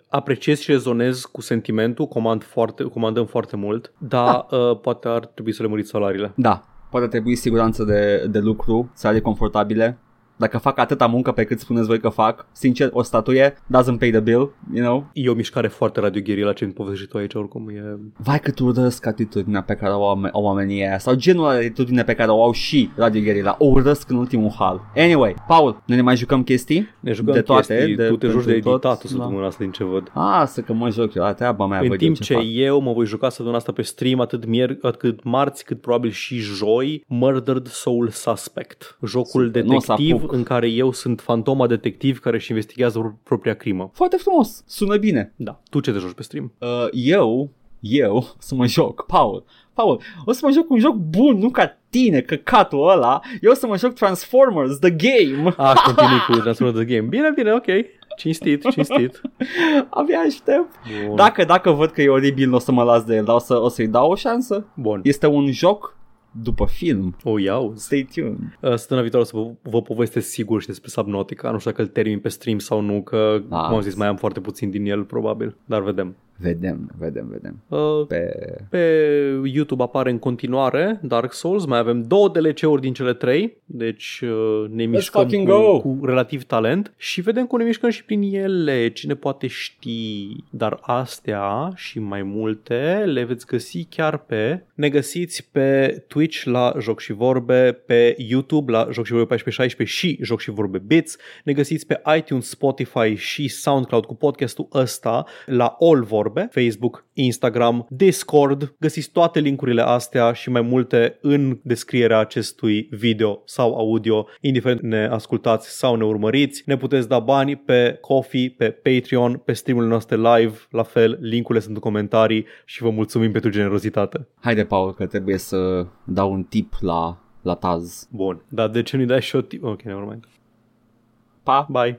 apreciez și rezonez cu sentimentul, comand foarte, comandăm foarte mult, dar da. uh, poate ar trebui să le măriți salariile.
Da, poate trebui siguranță de, de lucru, salarii confortabile dacă fac atâta muncă pe cât spuneți voi că fac, sincer, o statuie doesn't pay the bill, you know?
E o mișcare foarte radio la ce povestești tu aici, oricum e...
Vai cât urăsc atitudinea pe care o au oamenii aia, sau genul de atitudine pe care o au și radio la o urăsc în ultimul hal. Anyway, Paul, noi ne mai jucăm chestii?
Ne jucăm de toate, chestii, de, tu te joci de editat o săptămâna da. asta din ce văd.
Ah, să că mă joc eu, la treaba mea.
În timp ce,
fac.
eu mă voi juca săptămâna asta pe stream, atât, mier- atât marți, cât probabil și joi, Murdered Soul Suspect. Jocul Super. detectiv în care eu sunt fantoma detectiv care își investigează propria crimă.
Foarte frumos, sună bine.
Da. Tu ce te joci pe stream?
Uh, eu, eu, să mă joc, Paul, Paul, o să mă joc un joc bun, nu ca tine, căcatul ăla. Eu o să mă joc Transformers, The Game.
Ah, continui cu Transformers, The Game. Bine, bine, ok. Cinstit, cinstit.
Abia aștept. Bun. Dacă, dacă văd că e oribil, nu o să mă las de el, dar o, să, o să-i dau o șansă.
Bun.
Este un joc după film.
O iau.
Stay tuned.
Uh, săptămâna viitoare o să vă, vă povestesc sigur și despre Subnautica. Nu știu dacă îl termin pe stream sau nu, că, ah. cum am zis, mai am foarte puțin din el, probabil. Dar vedem.
Vedem, vedem, vedem. Uh,
pe... pe YouTube apare în continuare Dark Souls, mai avem două DLC-uri din cele trei, deci uh, ne mișcăm cu,
go.
cu relativ talent și vedem cum ne mișcăm și prin ele, cine poate ști. Dar astea și mai multe le veți găsi chiar pe... Ne găsiți pe Twitch la Joc și Vorbe, pe YouTube la Joc și Vorbe 1416 și Joc și Vorbe Bits, ne găsiți pe iTunes, Spotify și SoundCloud cu podcastul ăsta la All Vorbe vorbe, Facebook, Instagram, Discord. Găsiți toate linkurile astea și mai multe în descrierea acestui video sau audio, indiferent ne ascultați sau ne urmăriți. Ne puteți da bani pe Coffee, pe Patreon, pe streamurile noastre live, la fel, linkurile sunt în comentarii și vă mulțumim pentru generozitate.
Haide, Paul, că trebuie să dau un tip la, la Taz.
Bun, dar de ce nu-i dai și o tip? Ok, nevermind.
Pa!
Bye!